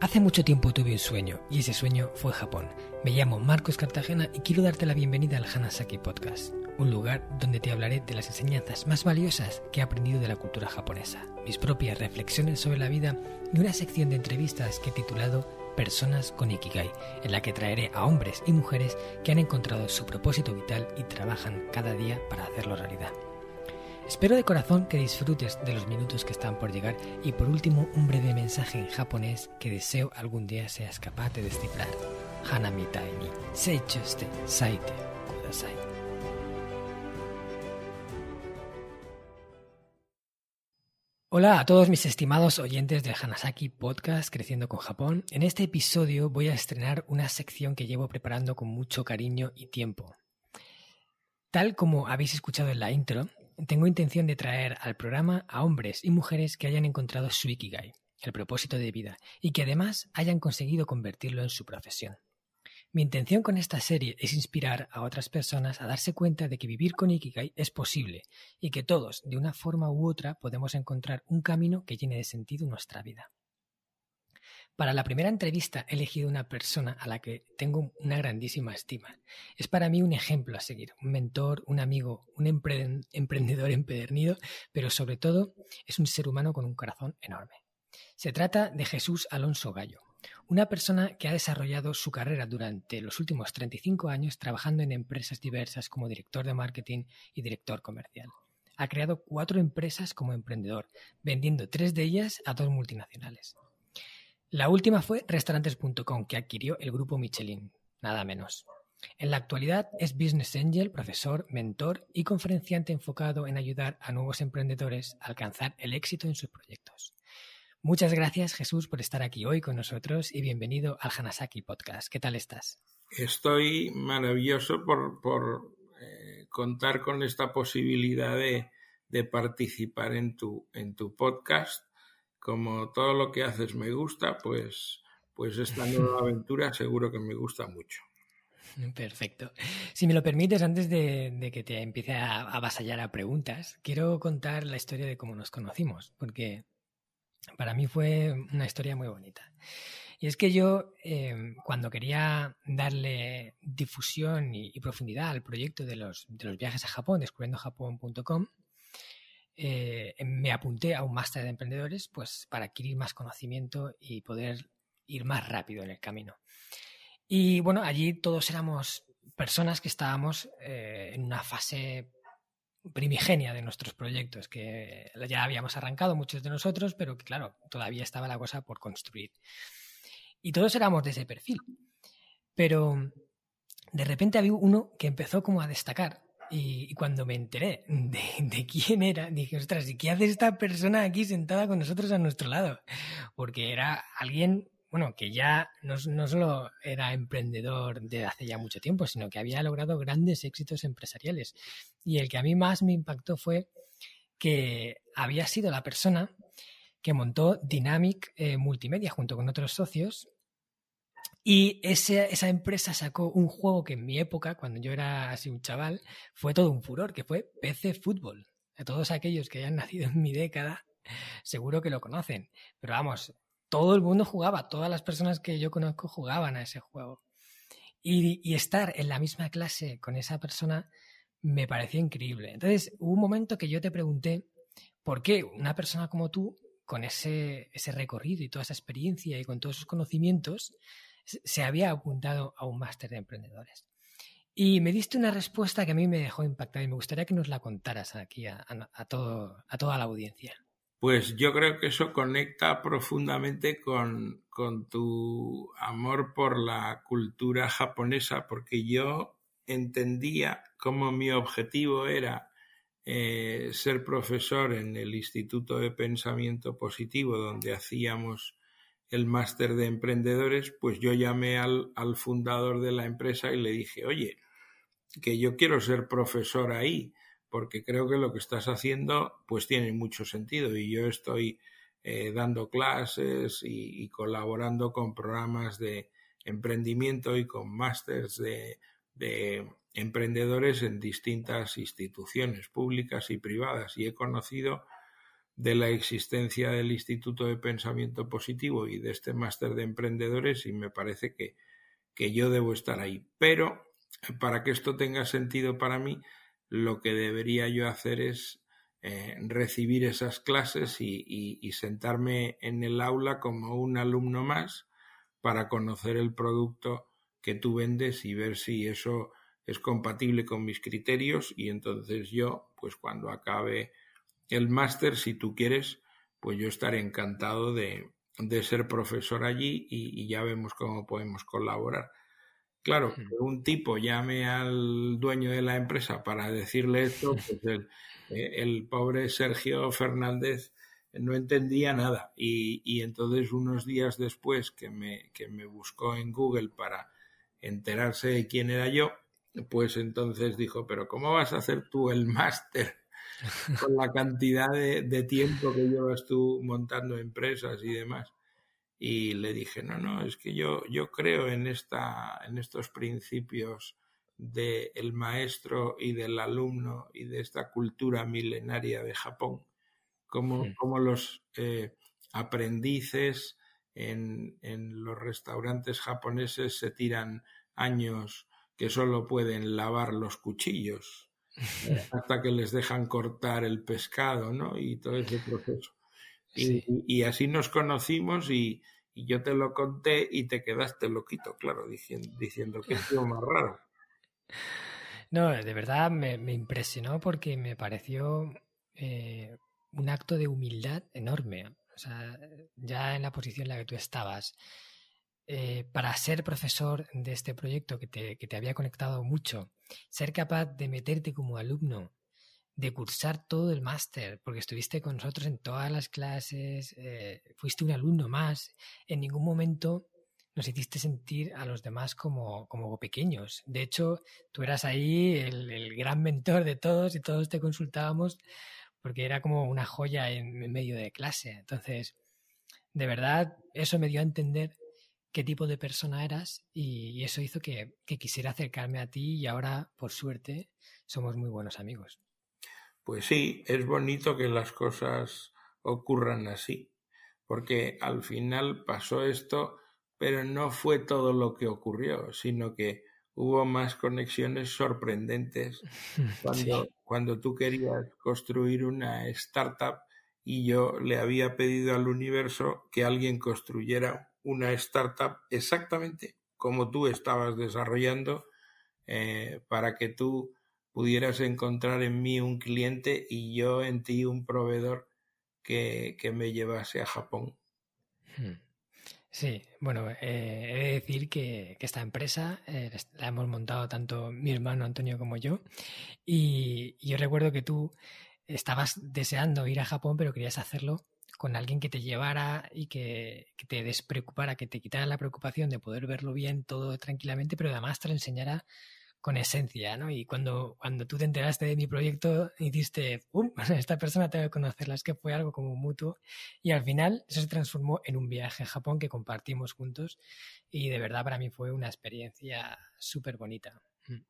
Hace mucho tiempo tuve un sueño y ese sueño fue Japón. Me llamo Marcos Cartagena y quiero darte la bienvenida al Hanasaki Podcast, un lugar donde te hablaré de las enseñanzas más valiosas que he aprendido de la cultura japonesa, mis propias reflexiones sobre la vida y una sección de entrevistas que he titulado Personas con Ikigai, en la que traeré a hombres y mujeres que han encontrado su propósito vital y trabajan cada día para hacerlo realidad. Espero de corazón que disfrutes de los minutos que están por llegar y por último un breve mensaje en japonés que deseo algún día seas capaz de descifrar. Hanamitai ni seichuste saite kudasai. Hola a todos mis estimados oyentes del Hanasaki Podcast Creciendo con Japón. En este episodio voy a estrenar una sección que llevo preparando con mucho cariño y tiempo. Tal como habéis escuchado en la intro, tengo intención de traer al programa a hombres y mujeres que hayan encontrado su Ikigai, el propósito de vida, y que además hayan conseguido convertirlo en su profesión. Mi intención con esta serie es inspirar a otras personas a darse cuenta de que vivir con Ikigai es posible y que todos, de una forma u otra, podemos encontrar un camino que llene de sentido nuestra vida. Para la primera entrevista he elegido una persona a la que tengo una grandísima estima. Es para mí un ejemplo a seguir, un mentor, un amigo, un emprendedor empedernido, pero sobre todo es un ser humano con un corazón enorme. Se trata de Jesús Alonso Gallo, una persona que ha desarrollado su carrera durante los últimos 35 años trabajando en empresas diversas como director de marketing y director comercial. Ha creado cuatro empresas como emprendedor, vendiendo tres de ellas a dos multinacionales. La última fue restaurantes.com, que adquirió el grupo Michelin, nada menos. En la actualidad es Business Angel, profesor, mentor y conferenciante enfocado en ayudar a nuevos emprendedores a alcanzar el éxito en sus proyectos. Muchas gracias Jesús por estar aquí hoy con nosotros y bienvenido al Hanasaki Podcast. ¿Qué tal estás? Estoy maravilloso por, eh, contar con esta posibilidad de, de participar en tu, en tu podcast como todo lo que haces me gusta, pues, pues esta nueva aventura seguro que me gusta mucho. Perfecto. Si me lo permites, antes de, que te empiece a avasallar a preguntas, quiero contar la historia de cómo nos conocimos, porque para mí fue una historia muy bonita. Y es que yo, eh, cuando quería darle difusión y, y, profundidad al proyecto de los, de los viajes a Japón, descubriendojapón.com, eh, me apunté a un máster de emprendedores pues para adquirir más conocimiento y poder ir más rápido en el camino. Y bueno, allí todos éramos personas que estábamos eh, en una fase primigenia de nuestros proyectos, que ya habíamos arrancado muchos de nosotros, pero que claro, todavía estaba la cosa por construir. Y todos éramos de ese perfil. Pero de repente había uno que empezó como a destacar y, cuando me enteré de, quién era, dije, ostras, ¿y qué hace esta persona aquí sentada con nosotros a nuestro lado? Porque era alguien, bueno, que ya no, solo era emprendedor de hace ya mucho tiempo, sino que había logrado grandes éxitos empresariales. Y el que a mí más me impactó fue que había sido la persona que montó Dynamic eh, Multimedia junto con otros socios y esa empresa sacó un juego que en mi época, cuando yo era así un chaval, fue todo un furor, que fue PC Fútbol. A todos aquellos que hayan nacido en mi década, seguro que lo conocen. Pero vamos, todo el mundo jugaba, todas las personas que yo conozco jugaban a ese juego. Y, y estar en la misma clase con esa persona me pareció increíble. Entonces, hubo un momento que yo te pregunté por qué una persona como tú, con ese, ese recorrido y toda esa experiencia y con todos esos conocimientos, se había apuntado a un máster de emprendedores. Y me diste una respuesta que a mí me dejó impactado y me gustaría que nos la contaras aquí a, todo, a toda la audiencia. Pues yo creo que eso conecta profundamente con, tu amor por la cultura japonesa, porque yo entendía como mi objetivo era eh, ser profesor en el Instituto de Pensamiento Positivo, donde hacíamos el máster de emprendedores, pues yo llamé al, al, fundador de la empresa y le dije, oye, que yo quiero ser profesor ahí, porque creo que lo que estás haciendo pues tiene mucho sentido y yo estoy eh, dando clases y, colaborando con programas de emprendimiento y con másters de, de emprendedores en distintas instituciones públicas y privadas. Y he conocido de la existencia del Instituto de Pensamiento Positivo y de este máster de emprendedores y me parece que, que yo debo estar ahí. Pero para que esto tenga sentido para mí, lo que debería yo hacer es eh, recibir esas clases y, sentarme en el aula como un alumno más para conocer el producto que tú vendes y ver si eso es compatible con mis criterios y entonces yo, pues cuando acabe el máster, si tú quieres, pues yo estaré encantado de, ser profesor allí y, ya vemos cómo podemos colaborar. Claro, que un tipo llame al dueño de la empresa para decirle esto, pues el, eh, el pobre Sergio Fernández no entendía nada. Y, entonces unos días después que me, que me buscó en Google para enterarse de quién era yo, pues entonces dijo, pero ¿cómo vas a hacer tú el máster con la cantidad de, de, tiempo que llevas tú montando empresas y demás? Y le dije, no, no, es que yo, yo creo en, esta, en estos principios del maestro y del alumno y de esta cultura milenaria de Japón, como, como los eh, aprendices en, en, los restaurantes japoneses se tiran años que solo pueden lavar los cuchillos eh, hasta que les dejan cortar el pescado, ¿no? Y todo ese proceso. Y, así nos conocimos y, yo te lo conté y te quedaste loquito, claro, diciendo, diciendo que es lo más raro. No, de verdad me, impresionó porque me pareció eh, un acto de humildad enorme. O sea, ya en la posición en la que tú estabas, eh, para ser profesor de este proyecto que te, que te había conectado mucho, ser capaz de meterte como alumno de cursar todo el máster, porque estuviste con nosotros en todas las clases, eh, fuiste un alumno más, en ningún momento nos hiciste sentir a los demás como, como pequeños. De hecho, tú eras ahí el, gran mentor de todos y todos te consultábamos porque era como una joya en, medio de clase. Entonces, de verdad, eso me dio a entender qué tipo de persona eras y, eso hizo que, que quisiera acercarme a ti y ahora, por suerte, somos muy buenos amigos. Pues sí, es bonito que las cosas ocurran así, porque al final pasó esto, pero no fue todo lo que ocurrió, sino que hubo más conexiones sorprendentes cuando, cuando tú querías construir una startup y yo le había pedido al universo que alguien construyera una startup exactamente como tú estabas desarrollando eh, para que tú pudieras encontrar en mí un cliente y yo en ti un proveedor que, me llevase a Japón. Hmm. Sí, bueno, eh, he de decir que, esta empresa eh, la hemos montado tanto mi hermano Antonio como yo y, yo recuerdo que tú estabas deseando ir a Japón pero querías hacerlo con alguien que te llevara y que, te despreocupara, que te quitara la preocupación de poder verlo bien todo tranquilamente, pero además te lo enseñara con esencia, ¿no? Y cuando, cuando tú te enteraste de mi proyecto, hiciste, ¡pum! Esta persona tengo que conocerla, es que fue algo como mutuo. Y al final eso se transformó en un viaje a Japón que compartimos juntos y de verdad para mí fue una experiencia súper bonita. Mm.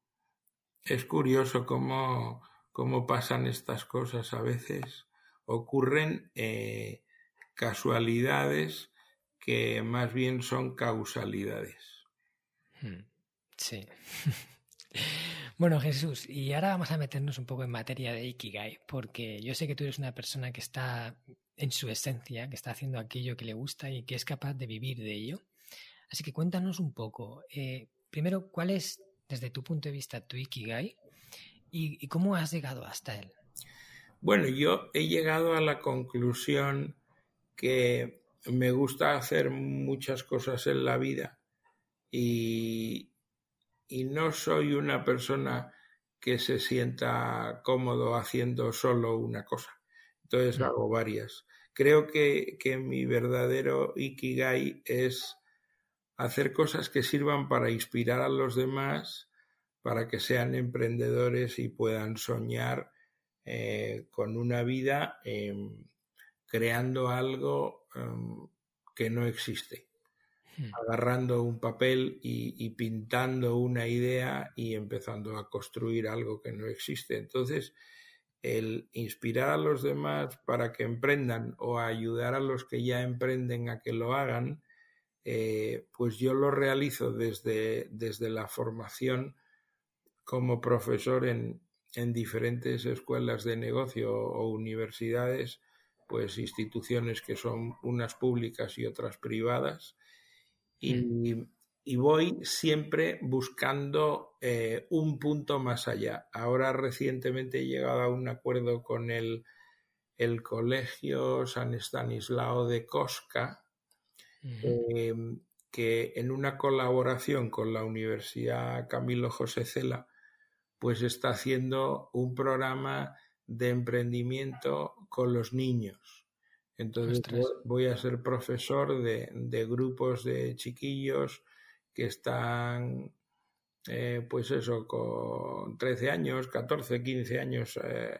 Es curioso cómo, cómo, pasan estas cosas a veces. Ocurren eh, casualidades que más bien son causalidades. Mm. Sí. Bueno, Jesús, y ahora vamos a meternos un poco en materia de Ikigai, porque yo sé que tú eres una persona que está en su esencia, que está haciendo aquello que le gusta y que es capaz de vivir de ello. Así que cuéntanos un poco, eh, primero, ¿cuál es, desde tu punto de vista, tu Ikigai y, y cómo has llegado hasta él? Bueno, yo he llegado a la conclusión que me gusta hacer muchas cosas en la vida y, y no soy una persona que se sienta cómodo haciendo solo una cosa. Entonces hago varias. Creo que, que mi verdadero ikigai es hacer cosas que sirvan para inspirar a los demás, para que sean emprendedores y puedan soñar eh, con una vida em, creando algo em, que no existe. Hmm. agarrando un papel y, pintando una idea y empezando a construir algo que no existe. Entonces, el inspirar a los demás para que emprendan o ayudar a los que ya emprenden a que lo hagan, eh, pues yo lo realizo desde, desde la formación como profesor en, en diferentes escuelas de negocio o universidades, pues instituciones que son unas públicas y otras privadas. Y, mm. y voy siempre buscando eh, un punto más allá. Ahora recientemente he llegado a un acuerdo con el, el Colegio San Estanislao de Cosca, em, que en una colaboración con la Universidad Camilo José Cela, pues está haciendo un programa de emprendimiento con los niños. Entonces voy a ser profesor de, de, grupos de chiquillos que están, eh, pues eso, con 13 años, 14, 15 años, eh,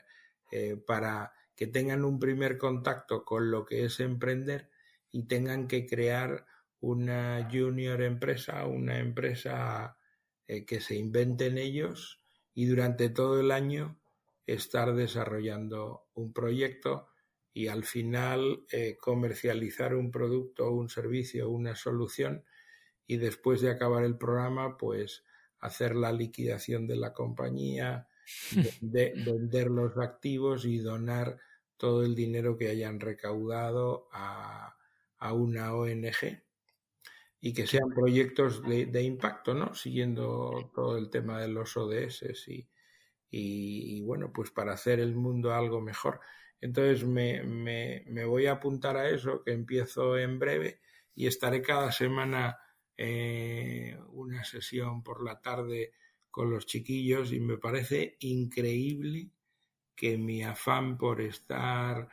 eh, para que tengan un primer contacto con lo que es emprender y tengan que crear una junior empresa, una empresa que se inventen ellos y durante todo el año estar desarrollando un proyecto y al final eh, comercializar un producto, un servicio, una solución y después de acabar el programa pues hacer la liquidación de la compañía, de, vender los activos y donar todo el dinero que hayan recaudado a, a una ONG y que sean proyectos de, impacto, ¿no? Siguiendo todo el tema de los ODS y, y, bueno, pues para hacer el mundo algo mejor. Entonces me, me, voy a apuntar a eso, que empiezo en breve y estaré cada semana eh, una sesión por la tarde con los chiquillos y me parece increíble que mi afán por estar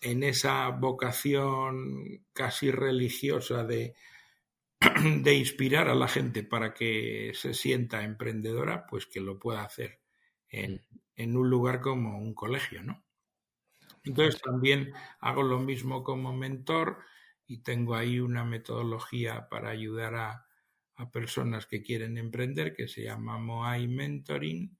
en esa vocación casi religiosa de de inspirar a la gente para que se sienta emprendedora, pues que lo pueda hacer en, en un lugar como un colegio, ¿no? Entonces también hago lo mismo como mentor y tengo ahí una metodología para ayudar a, a personas que quieren emprender que se llama Moai Mentoring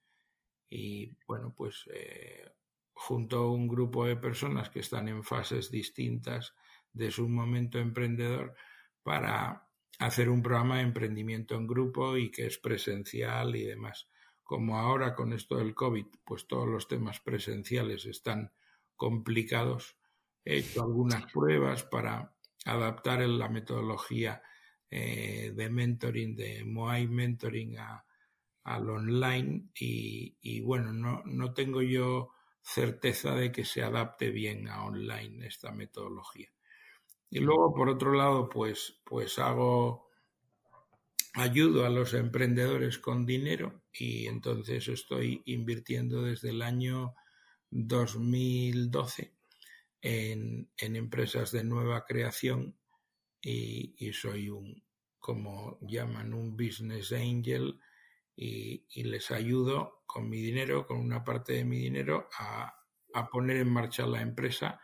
y bueno pues eh, junto a un grupo de personas que están en fases distintas de su momento emprendedor para hacer un programa de emprendimiento en grupo y que es presencial y demás. Como ahora con esto del COVID, pues todos los temas presenciales están complicados, he hecho algunas pruebas para adaptar la metodología eh, de mentoring, de Moai Mentoring a, al online y, y bueno, no, no tengo yo certeza de que se adapte bien a online esta metodología. Y luego, por otro lado, pues, pues hago, ayudo a los emprendedores con dinero y entonces estoy invirtiendo desde el año 2012 en, en empresas de nueva creación y, soy un, como llaman, un business angel y, y, les ayudo con mi dinero, con una parte de mi dinero, a, a poner en marcha la empresa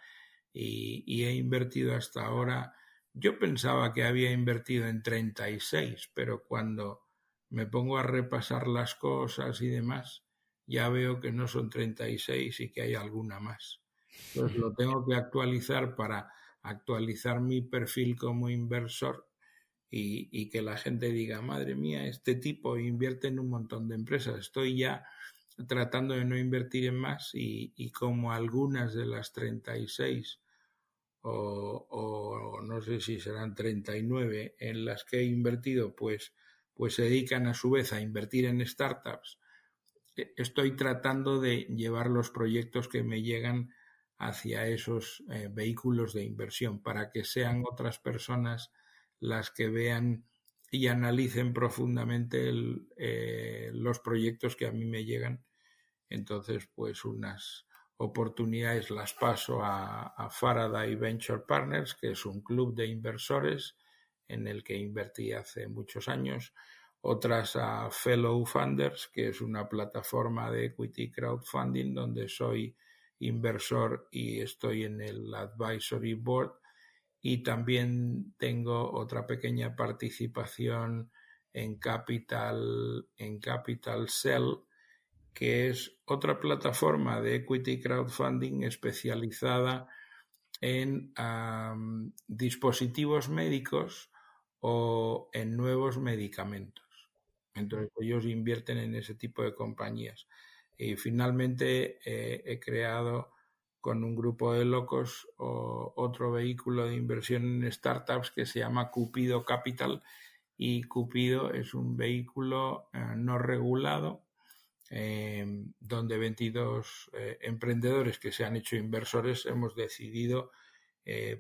y, he invertido hasta ahora. Yo pensaba que había invertido en 36, pero cuando me pongo a repasar las cosas y demás, ya veo que no son 36 y que hay alguna más. Entonces lo tengo que actualizar para actualizar mi perfil como inversor y, y, que la gente diga, madre mía, este tipo invierte en un montón de empresas. Estoy ya tratando de no invertir en más y, y como algunas de las 36 o, o, no sé si serán 39 en las que he invertido, pues, pues se dedican a su vez a invertir en startups. E, estoy tratando de llevar los proyectos que me llegan hacia esos eh, vehículos de inversión para que sean otras personas las que vean y analicen profundamente eh, los proyectos que a mí me llegan entonces, pues unas oportunidades las paso a, Faraday Venture Partners, que es un club de inversores en el que invertí hace muchos años, otras a Fellow Funders, que es una plataforma de equity crowdfunding donde soy inversor y estoy en el advisory board y también tengo otra pequeña participación en Capital en Capital Cell que es otra plataforma de equity crowdfunding especializada en dispositivos médicos o en nuevos medicamentos. Entonces ellos invierten en ese tipo de compañías. Y finalmente eh, he creado con un grupo de locos otro vehículo de inversión en startups que se llama Cupido Capital y Cupido es un vehículo eh, no regulado eh, donde 22 eh, emprendedores que se han hecho inversores hemos decidido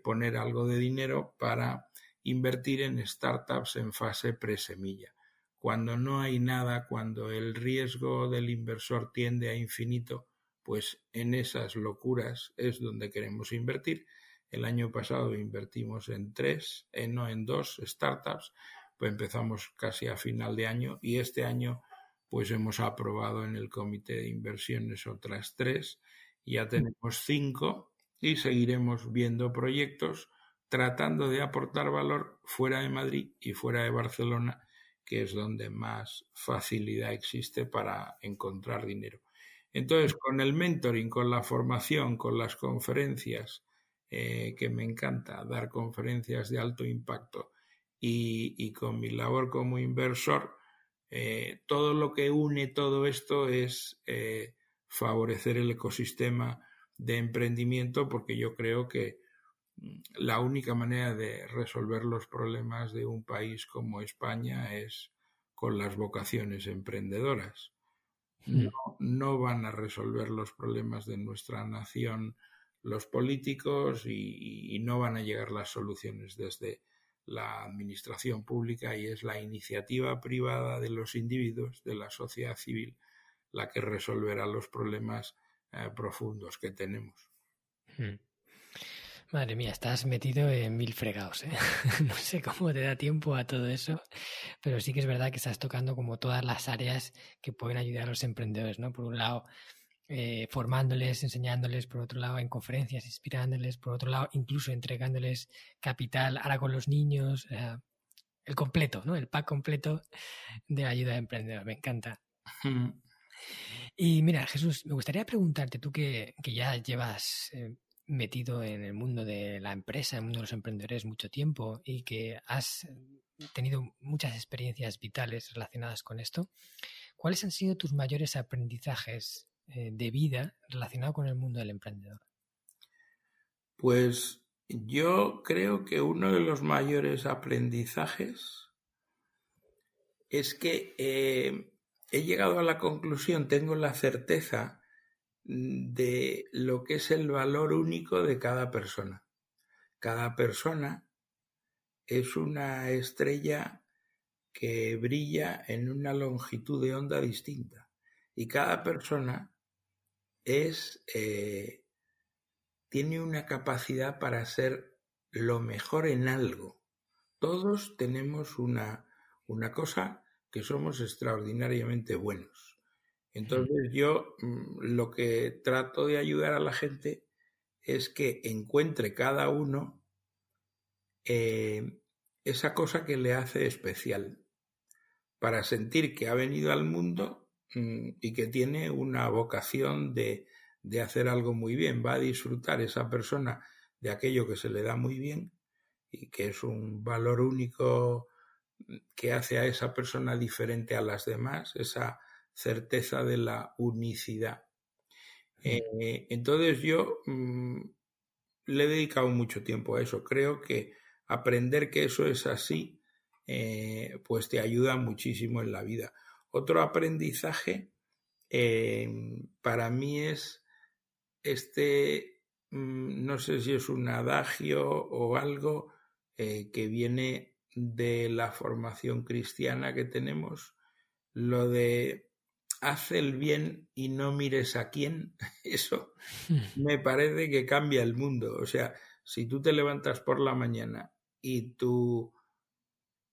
poner algo de dinero para invertir en startups en fase presemilla. Cuando no hay nada, cuando el riesgo del inversor tiende a infinito, pues en esas locuras es donde queremos invertir. El año pasado invertimos en tres, no en dos startups, pues empezamos casi a final de año y este año pues hemos aprobado en el comité de inversiones otras tres, ya tenemos cinco y seguiremos viendo proyectos tratando de aportar valor fuera de Madrid y fuera de Barcelona, que es donde más facilidad existe para encontrar dinero. Entonces, con el mentoring, con la formación, con las conferencias, eh, que me encanta dar conferencias de alto impacto, y, con mi labor como inversor, eh, todo lo que une todo esto es eh, favorecer el ecosistema de emprendimiento, porque yo creo que mm, la única manera de resolver los problemas de un país como España es con las vocaciones emprendedoras. Hmm. No, van a resolver los problemas de nuestra nación los políticos y, no van a llegar las soluciones desde la administración pública y es la iniciativa privada de los individuos, de la sociedad civil, la que resolverá los problemas eh, profundos que tenemos. Hmm. Madre mía, estás metido en mil fregados, ¿eh? no sé cómo te da tiempo a todo eso, pero sí que es verdad que estás tocando como todas las áreas que pueden ayudar a los emprendedores, ¿no? Por un lado, eh, formándoles, enseñándoles, por otro lado, en conferencias, inspirándoles, por otro lado, incluso entregándoles capital, ahora con los niños, el completo, ¿no? El pack completo de ayuda a emprendedor, me encanta. Y mira, Jesús, me gustaría preguntarte, tú que, que ya llevas eh, metido en el mundo de la empresa, en el mundo de los emprendedores mucho tiempo y que has tenido muchas experiencias vitales relacionadas con esto, ¿cuáles han sido tus mayores aprendizajes eh, de vida relacionados con el mundo del emprendedor? Pues yo creo que uno de los mayores aprendizajes es que eh, he llegado a la conclusión, tengo la certeza de lo que es el valor único de cada persona. Cada persona es una estrella que brilla en una longitud de onda distinta y cada persona es eh, tiene una capacidad para ser lo mejor en algo. Todos tenemos una, una cosa que somos extraordinariamente buenos. Entonces yo mm, lo que trato de ayudar a la gente es que encuentre cada uno eh, esa cosa que le hace especial para sentir que ha venido al mundo mm, y que tiene una vocación de, de hacer algo muy bien. Va a disfrutar esa persona de aquello que se le da muy bien y que es un valor único mm, que hace a esa persona diferente a las demás, esa certeza de la unicidad. Eh, entonces yo mm, le he dedicado mucho tiempo a eso. Creo que aprender que eso es así, eh, pues te ayuda muchísimo en la vida. Otro aprendizaje eh, para mí es este, mm, no sé si es un adagio o algo que viene de la formación cristiana que tenemos, lo de haz el bien y no mires a quién, eso hmm. me parece que cambia el mundo. O sea, si tú te levantas por la mañana y tu,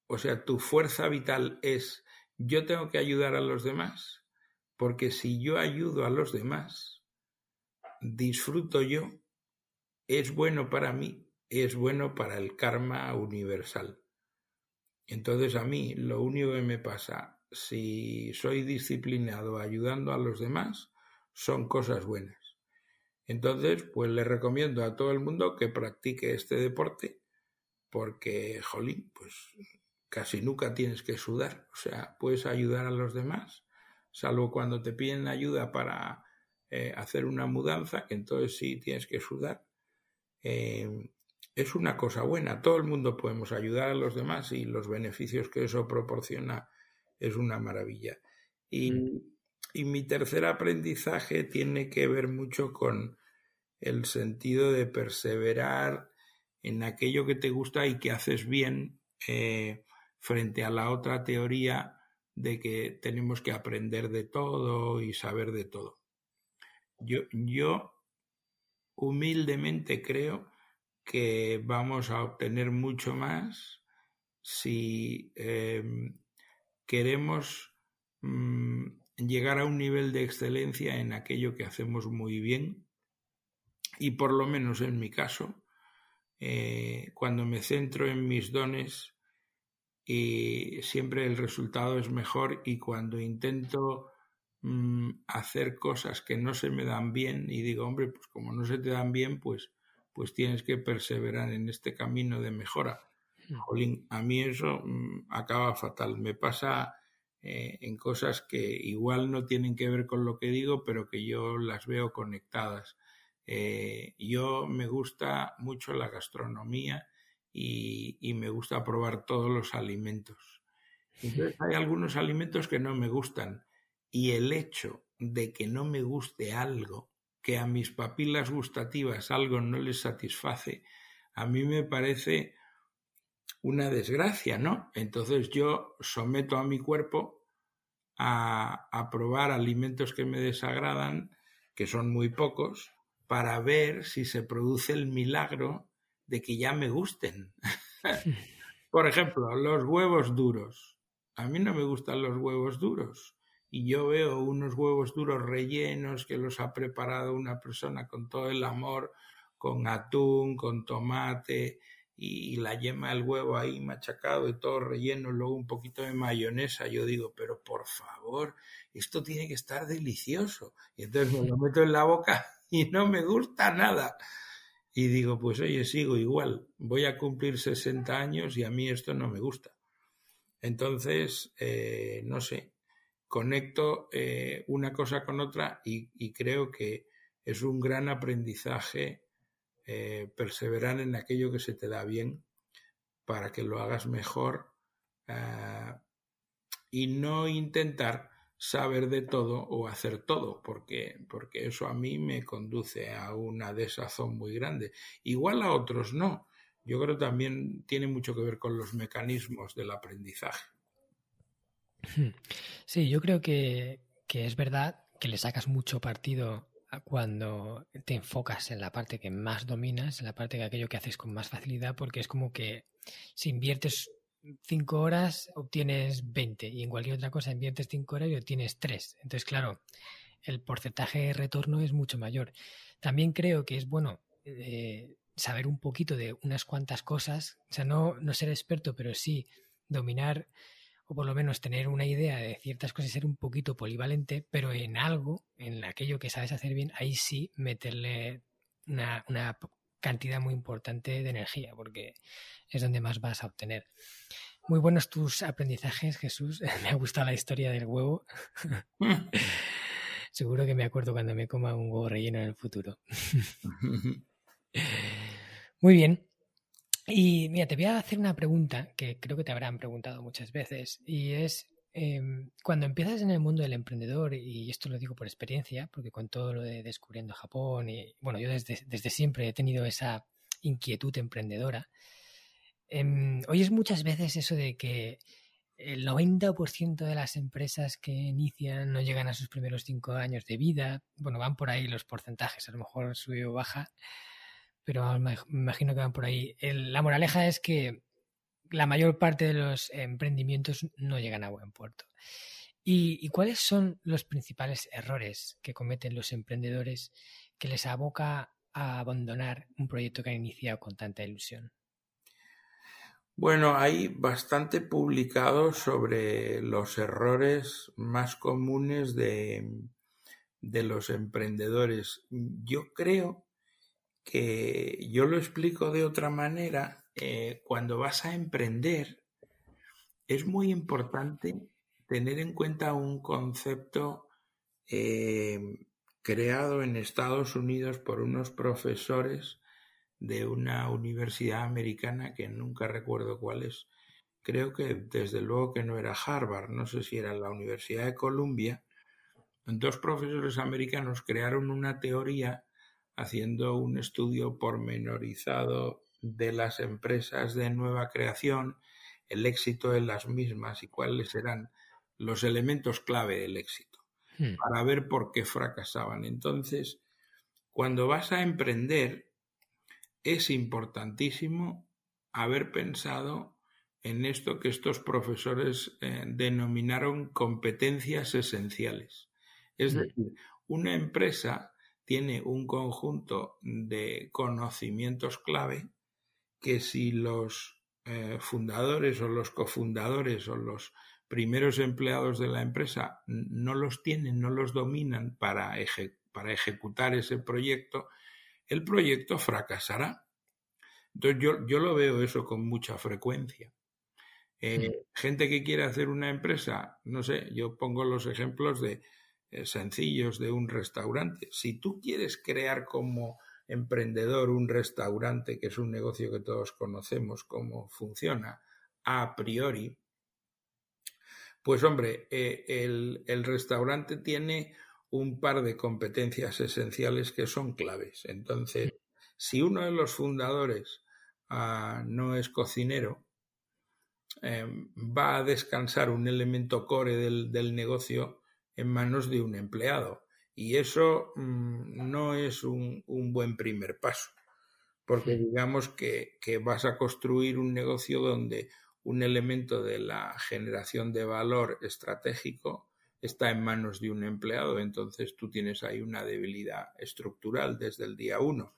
o sea, tu fuerza vital es yo tengo que ayudar a los demás, porque si yo ayudo a los demás, disfruto yo, es bueno para mí, es bueno para el karma universal. Entonces a mí lo único que me pasa si soy disciplinado ayudando a los demás, son cosas buenas. Entonces, pues le recomiendo a todo el mundo que practique este deporte porque, jolín, pues casi nunca tienes que sudar. O sea, puedes ayudar a los demás, salvo cuando te piden ayuda para eh, hacer una mudanza, que entonces sí tienes que sudar. Eh, es una cosa buena. Todo el mundo podemos ayudar a los demás y los beneficios que eso proporciona es una maravilla. Y, mm. y mi tercer aprendizaje tiene que ver mucho con el sentido de perseverar en aquello que te gusta y que haces bien eh, frente a la otra teoría de que tenemos que aprender de todo y saber de todo. Yo, yo humildemente creo que vamos a obtener mucho más si em, queremos mm, llegar a un nivel de excelencia en aquello que hacemos muy bien y por lo menos en mi caso, eh, cuando me centro en mis dones, y siempre el resultado es mejor y cuando intento mm, hacer cosas que no se me dan bien y digo, hombre, pues como no se te dan bien, pues pues tienes que perseverar en este camino de mejora. Jolín, a mí eso mm, acaba fatal. Me pasa eh, en cosas que igual no tienen que ver con lo que digo, pero que yo las veo conectadas. Eh, yo me gusta mucho la gastronomía y, y, me gusta probar todos los alimentos. Entonces hay algunos alimentos que no me gustan y el hecho de que no me guste algo que a mis papilas gustativas algo no les satisface, a mí me parece una desgracia, ¿no? Entonces yo someto a mi cuerpo a, a probar alimentos que me desagradan, que son muy pocos, para ver si se produce el milagro de que ya me gusten. Por ejemplo, los huevos duros. A mí no me gustan los huevos duros y yo veo unos huevos duros rellenos que los ha preparado una persona con todo el amor, con atún, con tomate y, la yema del huevo ahí machacado y todo relleno, luego un poquito de mayonesa. Yo digo, pero por favor, esto tiene que estar delicioso. Y entonces me lo meto en la boca y no me gusta nada. Y digo, pues oye, sigo igual, voy a cumplir 60 años y a mí esto no me gusta. Entonces, eh, no sé, conecto eh, una cosa con otra y, creo que es un gran aprendizaje eh, perseverar en aquello que se te da bien para que lo hagas mejor eh, y no intentar saber de todo o hacer todo, porque, porque eso a mí me conduce a una desazón muy grande. Igual a otros no. Yo creo que también tiene mucho que ver con los mecanismos del aprendizaje. Sí, yo creo que, es verdad que le sacas mucho partido cuando te enfocas en la parte que más dominas, en la parte de aquello que haces con más facilidad, porque es como que si inviertes cinco horas obtienes 20 y en cualquier otra cosa inviertes cinco horas y obtienes 3. Entonces, claro, el porcentaje de retorno es mucho mayor. También creo que es bueno eh, saber un poquito de unas cuantas cosas, o sea, no, no ser experto, pero sí dominar o por lo menos tener una idea de ciertas cosas y ser un poquito polivalente, pero en algo, en aquello que sabes hacer bien, ahí sí meterle una, cantidad muy importante de energía, porque es donde más vas a obtener. Muy buenos tus aprendizajes, Jesús. me ha gustado la historia del huevo. Seguro que me acuerdo cuando me coma un huevo relleno en el futuro. Muy bien. Y mira, te voy a hacer una pregunta que creo que te habrán preguntado muchas veces y es em, cuando empiezas en el mundo del emprendedor, y esto lo digo por experiencia, porque con todo lo de descubriendo Japón, y bueno, yo desde, desde siempre he tenido esa inquietud emprendedora, em, oyes muchas veces eso de que el 90% de las empresas que inician no llegan a sus primeros cinco años de vida, bueno, van por ahí los porcentajes, a lo mejor sube o baja, pero me imagino que van por ahí. la moraleja es que la mayor parte de los emprendimientos no llegan a buen puerto. ¿Y, cuáles son los principales errores que cometen los emprendedores que les aboca a abandonar un proyecto que han iniciado con tanta ilusión? Bueno, hay bastante publicado sobre los errores más comunes de, de los emprendedores. Yo creo que yo lo explico de otra manera. Eh, cuando vas a emprender, es muy importante tener en cuenta un concepto eh, creado en Estados Unidos por unos profesores de una universidad americana que nunca recuerdo cuál es. Creo que desde luego que no era Harvard, no sé si era la Universidad de Columbia. Dos profesores americanos crearon una teoría haciendo un estudio pormenorizado de las empresas de nueva creación, el éxito de las mismas y cuáles eran los elementos clave del éxito, hmm. para ver por qué fracasaban. Entonces, cuando vas a emprender, es importantísimo haber pensado en esto que estos profesores eh, denominaron competencias esenciales. Es hmm. decir, una empresa tiene un conjunto de conocimientos clave que si los eh, fundadores o los cofundadores o los primeros empleados de la empresa no los tienen, no los dominan para, para ejecutar ese proyecto, el proyecto fracasará. Entonces yo, yo lo veo eso con mucha frecuencia. Eh, gente que quiere hacer una empresa, no sé, yo pongo los ejemplos de sencillos de un restaurante. Si tú quieres crear como emprendedor un restaurante, que es un negocio que todos conocemos cómo funciona a priori, pues hombre, eh, el, restaurante tiene un par de competencias esenciales que son claves. Entonces, si uno de los fundadores ah, no es cocinero, em, va a descansar un elemento core del negocio en manos de un empleado. Y eso mm, no es un, buen primer paso, porque digamos que, vas a construir un negocio donde un elemento de la generación de valor estratégico está en manos de un empleado, entonces tú tienes ahí una debilidad estructural desde el día uno.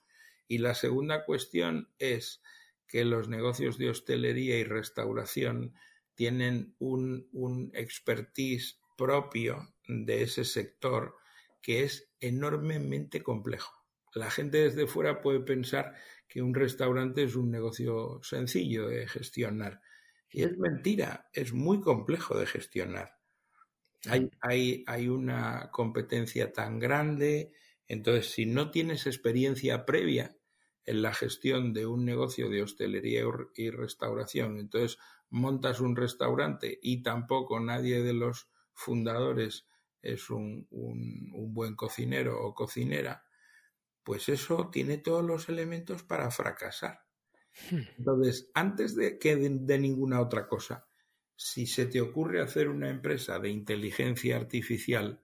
Y la segunda cuestión es que los negocios de hostelería y restauración tienen un, un expertise propio de ese sector que es enormemente complejo. La gente desde fuera puede pensar que un restaurante es un negocio sencillo de gestionar. Y es mentira, es muy complejo de gestionar. Hay, hay, hay, una competencia tan grande, entonces si no tienes experiencia previa en la gestión de un negocio de hostelería y restauración, entonces montas un restaurante y tampoco nadie de los fundadores es un, buen cocinero o cocinera, pues eso tiene todos los elementos para fracasar. Hmm. Entonces, antes de que de, ninguna otra cosa, si se te ocurre hacer una empresa de inteligencia artificial,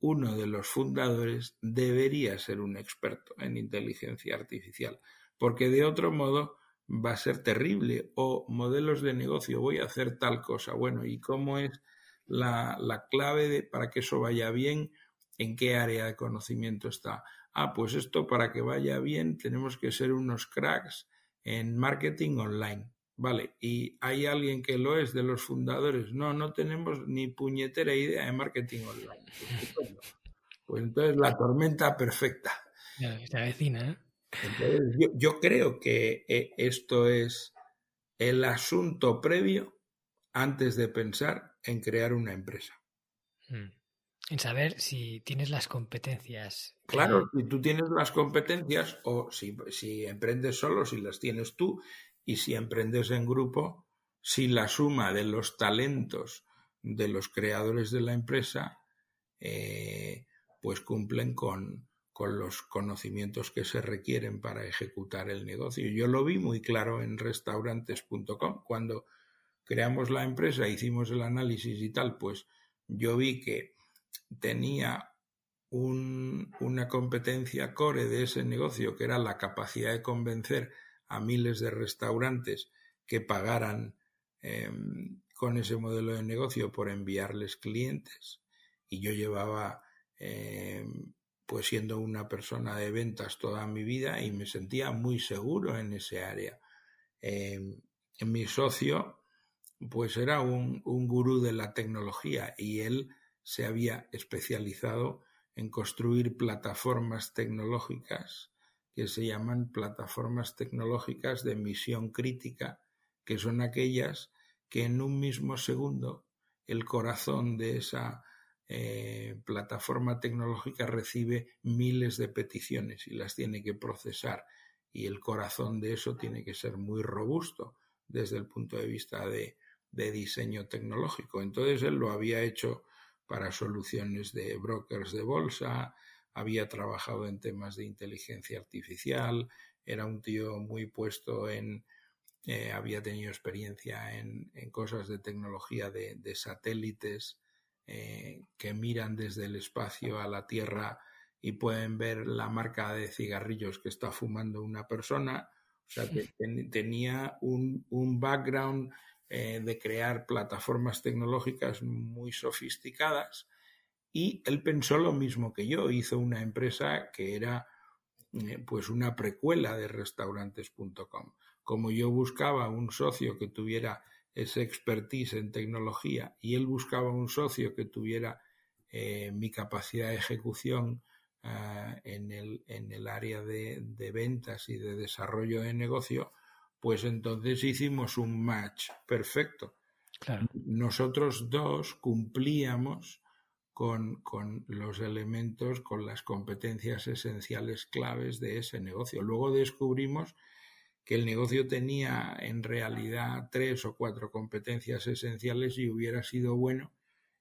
uno de los fundadores debería ser un experto en inteligencia artificial, porque de otro modo va a ser terrible. O modelos de negocio, voy a hacer tal cosa. Bueno, ¿y cómo es la, clave de, para que eso vaya bien, en qué área de conocimiento está. Ah, pues esto para que vaya bien tenemos que ser unos cracks en marketing online. Vale, ¿y hay alguien que lo es de los fundadores? No, no tenemos ni puñetera idea de marketing online. Pues entonces la tormenta perfecta. Esta vecina, ¿eh? yo, yo, creo que eh, esto es el asunto previo antes de pensar en crear una empresa. Hmm. En saber si tienes las competencias. Claro, si tú tienes las competencias o si, si emprendes solo, si las tienes tú y si emprendes en grupo, si la suma de los talentos de los creadores de la empresa eh, pues cumplen con, con, los conocimientos que se requieren para ejecutar el negocio. Yo lo vi muy claro en restaurantes.com cuando creamos la empresa, hicimos el análisis y tal, pues yo vi que tenía una competencia core de ese negocio, que era la capacidad de convencer a miles de restaurantes que pagaran em, con ese modelo de negocio por enviarles clientes. Y yo llevaba em, pues siendo una persona de ventas toda mi vida y me sentía muy seguro en ese área. Em, mi socio pues era un, un gurú de la tecnología y él se había especializado en construir plataformas tecnológicas que se llaman plataformas tecnológicas de misión crítica, que son aquellas que en un mismo segundo el corazón de esa eh, plataforma tecnológica recibe miles de peticiones y las tiene que procesar. Y el corazón de eso tiene que ser muy robusto desde el punto de vista de, de diseño tecnológico. Entonces él lo había hecho para soluciones de brokers de bolsa, había trabajado en temas de inteligencia artificial, era un tío muy puesto en, eh, había tenido experiencia en, cosas de tecnología de, satélites eh, que miran desde el espacio a la Tierra y pueden ver la marca de cigarrillos que está fumando una persona. O sea, que tenía un, background eh, de crear plataformas tecnológicas muy sofisticadas. Y él pensó lo mismo que yo, hizo una empresa que era pues una precuela de restaurantes.com como yo buscaba un socio que tuviera ese expertise en tecnología y él buscaba un socio que tuviera eh, mi capacidad de ejecución eh, en, el, en, el, área de, ventas y de desarrollo de negocio, pues entonces hicimos un match perfecto. Nosotros dos cumplíamos con, con, los elementos, con las competencias esenciales claves de ese negocio. Luego descubrimos que el negocio tenía en realidad tres o cuatro competencias esenciales y hubiera sido bueno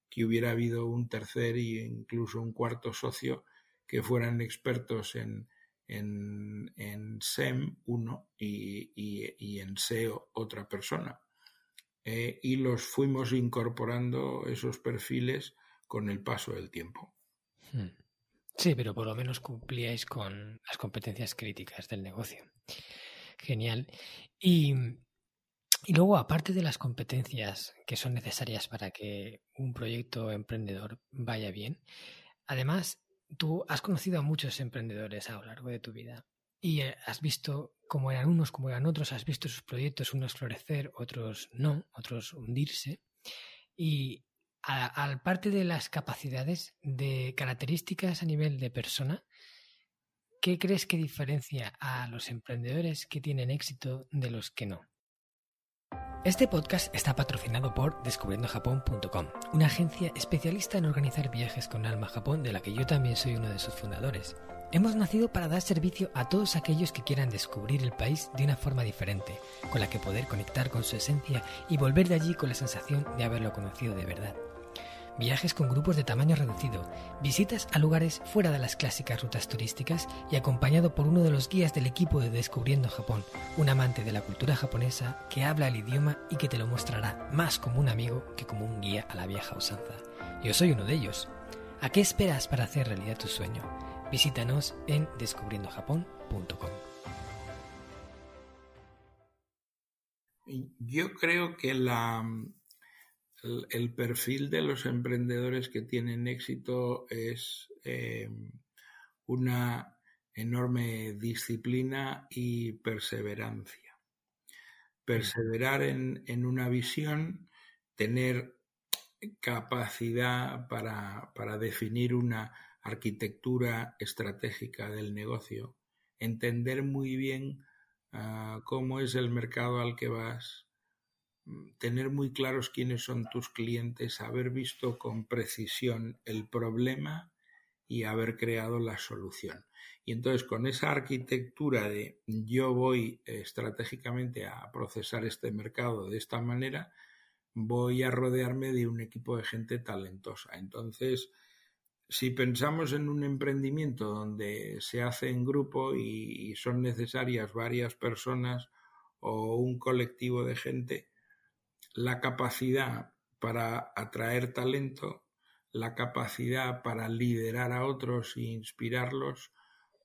que hubiera habido un tercer e incluso un cuarto socio que fueran expertos en, en, en SEM uno y, en SEO otra persona. Eh, y los fuimos incorporando esos perfiles con el paso del tiempo. Hmm. Sí, pero por lo menos cumplíais con las competencias críticas del negocio. Genial. Y, y luego, aparte de las competencias que son necesarias para que un proyecto emprendedor vaya bien, además, tú has conocido a muchos emprendedores a lo largo de tu vida y eh, has visto cómo eran unos, cómo eran otros, has visto sus proyectos, unos florecer, otros no, otros hundirse. Y al parte de las capacidades de características a nivel de persona, ¿Qué crees que diferencia a los emprendedores que tienen éxito de los que no? Este podcast está patrocinado por descubriendojapón.com, una agencia especialista en organizar viajes con alma a Japón de la que yo también soy uno de sus fundadores. Hemos nacido para dar servicio a todos aquellos que quieran descubrir el país de una forma diferente, con la que poder conectar con su esencia y volver de allí con la sensación de haberlo conocido de verdad viajes con grupos de tamaño reducido, visitas a lugares fuera de las clásicas rutas turísticas y acompañado por uno de los guías del equipo de Descubriendo Japón, un amante de la cultura japonesa que habla el idioma y que te lo mostrará más como un amigo que como un guía a la vieja usanza. Yo soy uno de ellos. ¿A qué esperas para hacer realidad tu sueño? Visítanos en descubriendojapón.com. Yo creo que la, el, perfil de los emprendedores que tienen éxito es eh, una enorme disciplina y perseverancia. Perseverar en, una visión, tener capacidad para, definir una arquitectura estratégica del negocio, entender muy bien ah, cómo es el mercado al que vas, tener muy claros quiénes son tus clientes, haber visto con precisión el problema y haber creado la solución. Y entonces con esa arquitectura de yo voy estratégicamente a procesar este mercado de esta manera, voy a rodearme de un equipo de gente talentosa. Entonces, si pensamos en un emprendimiento donde se hace en grupo y son necesarias varias personas o un colectivo de gente, la capacidad para atraer talento, la capacidad para liderar a otros e inspirarlos.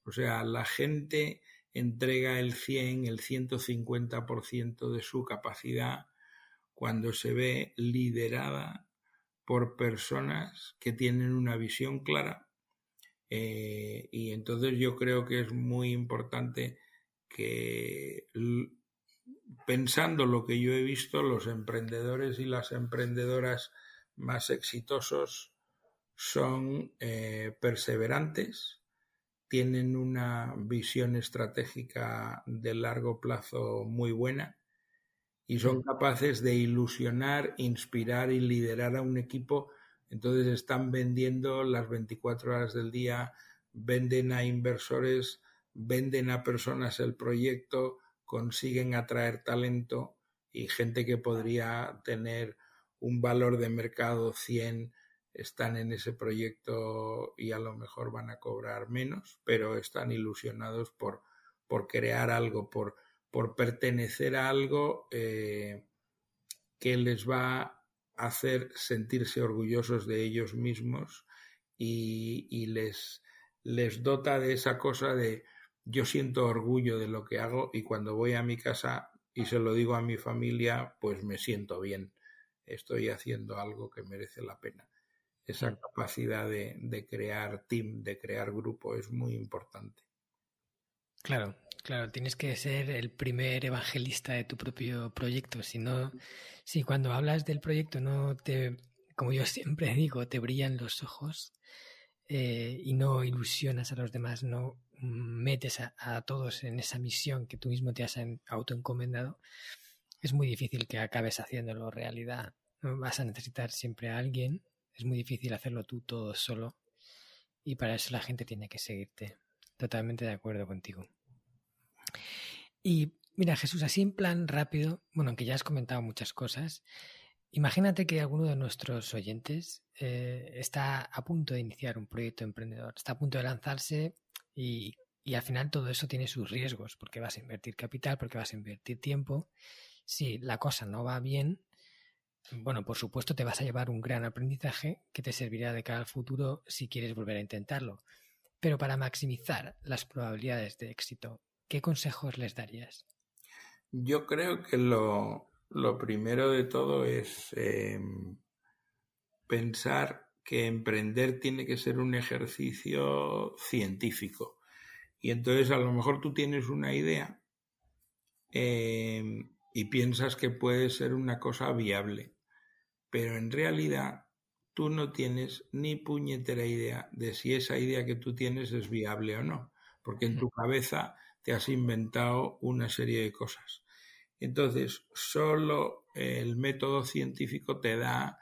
O sea, la gente entrega el 100, el 150% de su capacidad cuando se ve liderada por personas que tienen una visión clara. Eh, y entonces yo creo que es muy importante que pensando lo que yo he visto, los emprendedores y las emprendedoras más exitosos son eh, perseverantes, tienen una visión estratégica de largo plazo muy buena y son capaces de ilusionar, inspirar y liderar a un equipo. Entonces están vendiendo las 24 horas del día, venden a inversores, venden a personas el proyecto, consiguen atraer talento y gente que podría tener un valor de mercado 100 están en ese proyecto y a lo mejor van a cobrar menos, pero están ilusionados por, por crear algo, por, por pertenecer a algo eh, que les va a hacer sentirse orgullosos de ellos mismos y, y les, les dota de esa cosa de yo siento orgullo de lo que hago y cuando voy a mi casa y se lo digo a mi familia, pues me siento bien. Estoy haciendo algo que merece la pena. Esa mm. capacidad de, de crear team, de crear grupo es muy importante. Claro, claro, tienes que ser el primer evangelista de tu propio proyecto. Si no, si cuando hablas del proyecto no te, como yo siempre digo, te brillan los ojos eh, y no ilusionas a los demás, no metes a, todos en esa misión que tú mismo te has autoencomendado, es muy difícil que acabes haciéndolo realidad. Vas a necesitar siempre a alguien, es muy difícil hacerlo tú todo solo y para eso la gente tiene que seguirte. Totalmente de acuerdo contigo. Y mira, Jesús, así en plan rápido, bueno, aunque ya has comentado muchas cosas, imagínate que alguno de nuestros oyentes eh, está a punto de iniciar un proyecto emprendedor, está a punto de lanzarse y, al final todo eso tiene sus riesgos, porque vas a invertir capital, porque vas a invertir tiempo. Si la cosa no va bien, bueno, por supuesto te vas a llevar un gran aprendizaje que te servirá de cara al futuro si quieres volver a intentarlo. Pero para maximizar las probabilidades de éxito, ¿qué consejos les darías? Yo creo que lo, primero de todo es em, pensar que emprender tiene que ser un ejercicio científico. Y entonces a lo mejor tú tienes una idea em, y piensas que puede ser una cosa viable, pero en realidad tú no tienes ni puñetera idea de si esa idea que tú tienes es viable o no, porque en tu cabeza te has inventado una serie de cosas. Entonces, solo el método científico te da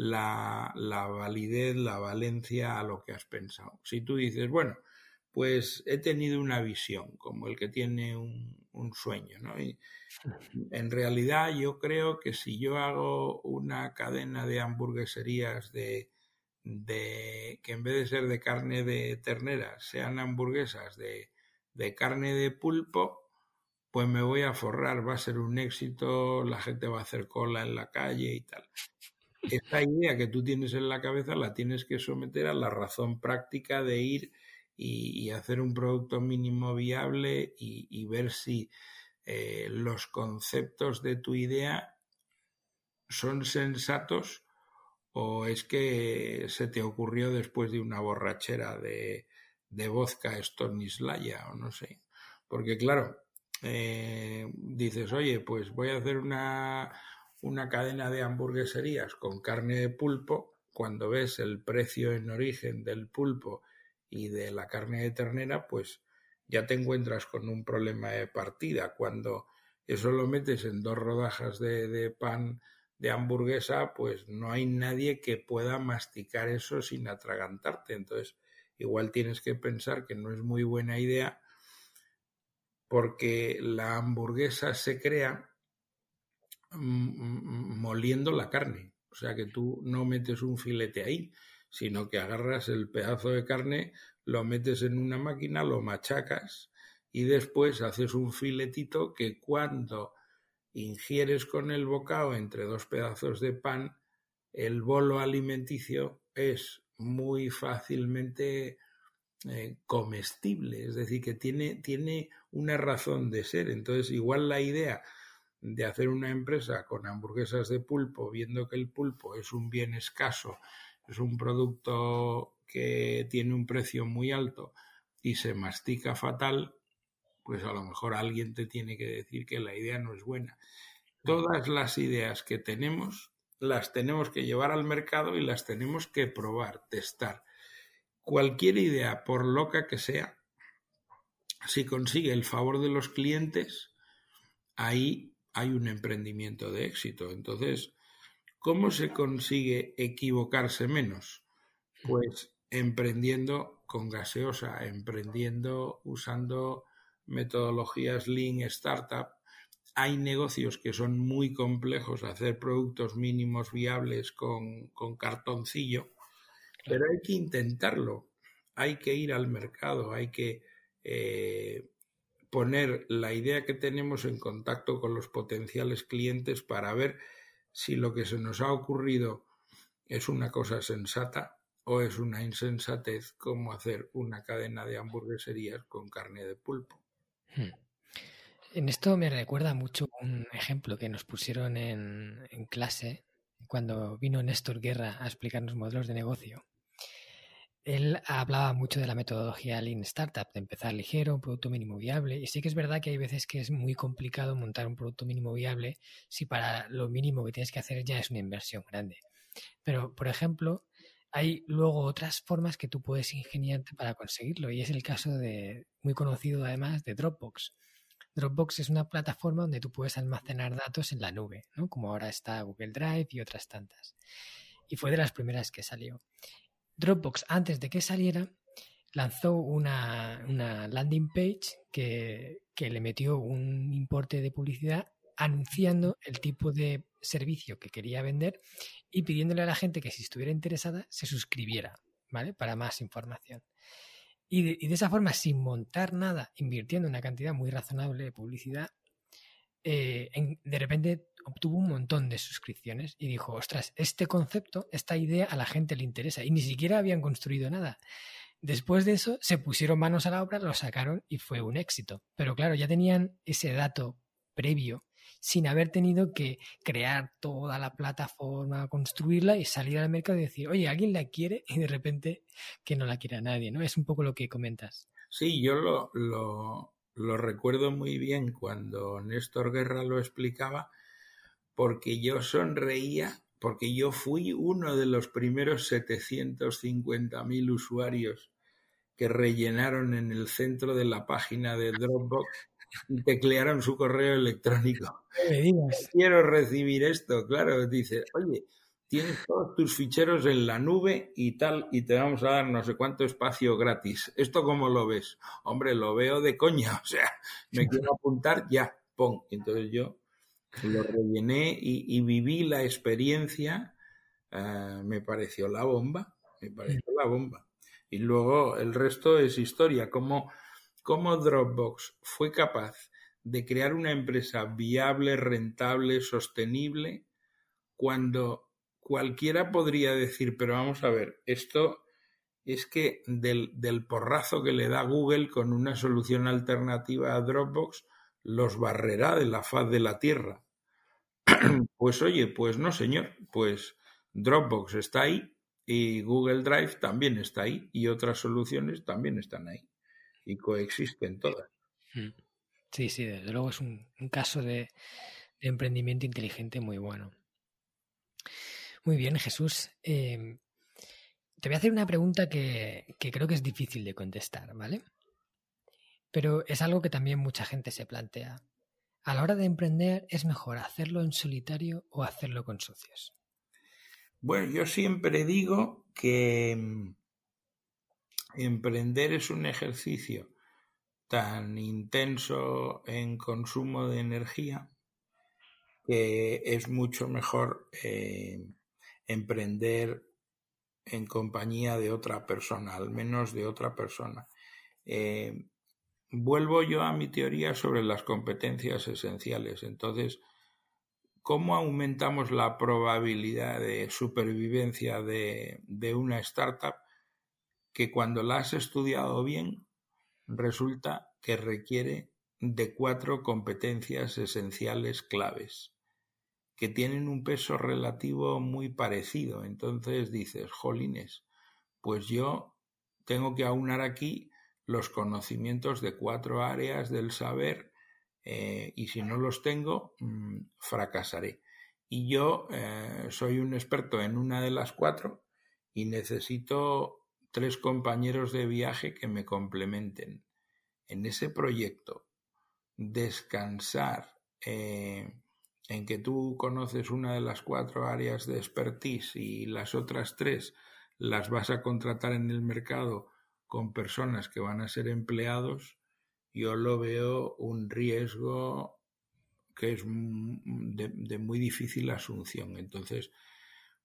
la, validez, la valencia a lo que has pensado. Si tú dices, bueno, pues he tenido una visión, como el que tiene un, sueño, ¿no? Y en realidad yo creo que si yo hago una cadena de hamburgueserías de, de que en vez de ser de carne de ternera sean hamburguesas de, de carne de pulpo, pues me voy a forrar, va a ser un éxito, la gente va a hacer cola en la calle y tal esta idea que tú tienes en la cabeza la tienes que someter a la razón práctica de ir y, hacer un producto mínimo viable y, ver si eh, los conceptos de tu idea son sensatos o es que se te ocurrió después de una borrachera de, de vodka Stonislaya o no sé. Porque claro, eh, dices, oye, pues voy a hacer una, una cadena de hamburgueserías con carne de pulpo, cuando ves el precio en origen del pulpo y de la carne de ternera, pues ya te encuentras con un problema de partida. Cuando eso lo metes en dos rodajas de, pan de hamburguesa, pues no hay nadie que pueda masticar eso sin atragantarte. Entonces, igual tienes que pensar que no es muy buena idea porque la hamburguesa se crea moliendo la carne. O sea que tú no metes un filete ahí, sino que agarras el pedazo de carne, lo metes en una máquina, lo machacas y después haces un filetito que cuando ingieres con el bocado entre dos pedazos de pan, el bolo alimenticio es muy fácilmente eh, comestible, es decir, que tiene, tiene una razón de ser. Entonces, igual la idea de hacer una empresa con hamburguesas de pulpo, viendo que el pulpo es un bien escaso, es un producto que tiene un precio muy alto y se mastica fatal, pues a lo mejor alguien te tiene que decir que la idea no es buena. Todas las ideas que tenemos las tenemos que llevar al mercado y las tenemos que probar, testar. Cualquier idea, por loca que sea, si consigue el favor de los clientes, ahí hay un emprendimiento de éxito. Entonces, ¿cómo se consigue equivocarse menos? Pues emprendiendo con gaseosa, emprendiendo usando metodologías Lean Startup. Hay negocios que son muy complejos, hacer productos mínimos viables con, cartoncillo, pero hay que intentarlo, hay que ir al mercado, hay que eh, poner la idea que tenemos en contacto con los potenciales clientes para ver si lo que se nos ha ocurrido es una cosa sensata o es una insensatez como hacer una cadena de hamburgueserías con carne de pulpo. Hmm. En esto me recuerda mucho un ejemplo que nos pusieron en, en clase cuando vino Néstor Guerra a explicarnos modelos de negocio él hablaba mucho de la metodología Lean Startup, de empezar ligero, un producto mínimo viable. Y sí que es verdad que hay veces que es muy complicado montar un producto mínimo viable si para lo mínimo que tienes que hacer ya es una inversión grande. Pero, por ejemplo, hay luego otras formas que tú puedes ingeniarte para conseguirlo. Y es el caso de, muy conocido además, de Dropbox. Dropbox es una plataforma donde tú puedes almacenar datos en la nube, ¿no? como ahora está Google Drive y otras tantas. Y fue de las primeras que salió. Dropbox, antes de que saliera, lanzó una, landing page que, le metió un importe de publicidad anunciando el tipo de servicio que quería vender y pidiéndole a la gente que si estuviera interesada se suscribiera, ¿vale? Para más información. Y de, y de esa forma, sin montar nada, invirtiendo una cantidad muy razonable de publicidad, eh, de repente obtuvo un montón de suscripciones y dijo, ostras, este concepto, esta idea a la gente le interesa y ni siquiera habían construido nada. Después de eso se pusieron manos a la obra, lo sacaron y fue un éxito. Pero claro, ya tenían ese dato previo sin haber tenido que crear toda la plataforma, construirla y salir al mercado y decir, oye, alguien la quiere y de repente que no la quiera nadie, ¿no? Es un poco lo que comentas. Sí, yo lo, lo, lo recuerdo muy bien cuando Néstor Guerra lo explicaba, porque yo sonreía, porque yo fui uno de los primeros 750.000 usuarios que rellenaron en el centro de la página de Dropbox y teclearon su correo electrónico. Quiero recibir esto, claro, dice, oye, tienes todos tus ficheros en la nube y tal, y te vamos a dar no sé cuánto espacio gratis. ¿Esto cómo lo ves? Hombre, lo veo de coña, o sea, me quiero apuntar ya, pon. Entonces yo lo rellené y, viví la experiencia, eh, me pareció la bomba, me pareció la bomba. Y luego el resto es historia, cómo, cómo Dropbox fue capaz de crear una empresa viable, rentable, sostenible, cuando cualquiera podría decir, pero vamos a ver, esto es que del, del, porrazo que le da Google con una solución alternativa a Dropbox, los barrerá de la faz de la Tierra. pues oye, pues no, señor, pues Dropbox está ahí y Google Drive también está ahí y otras soluciones también están ahí y coexisten todas. Mm. Sí, sí, desde luego es un, caso de emprendimiento inteligente muy bueno. Muy bien, Jesús. Em, te voy a hacer una pregunta que, creo que es difícil de contestar, ¿vale? Pero es algo que también mucha gente se plantea. A la hora de emprender, ¿es mejor hacerlo en solitario o hacerlo con socios? Bueno, yo siempre digo que em, emprender es un ejercicio tan intenso en consumo de energía que es mucho mejor em, emprender en compañía de otra persona, al menos de otra persona. Eh, vuelvo yo a mi teoría sobre las competencias esenciales. Entonces, ¿cómo aumentamos la probabilidad de supervivencia de, una startup que cuando la has estudiado bien resulta que requiere de cuatro competencias esenciales claves? que tienen un peso relativo muy parecido. Entonces dices, jolines, pues yo tengo que aunar aquí los conocimientos de cuatro áreas del saber eh, y si no los tengo, mm, fracasaré. Y yo eh, soy un experto en una de las cuatro y necesito tres compañeros de viaje que me complementen. En ese proyecto, descansar eh, en que tú conoces una de las cuatro áreas de expertise y las otras tres las vas a contratar en el mercado con personas que van a ser empleados, yo lo veo un riesgo que es de, muy difícil asunción. Entonces,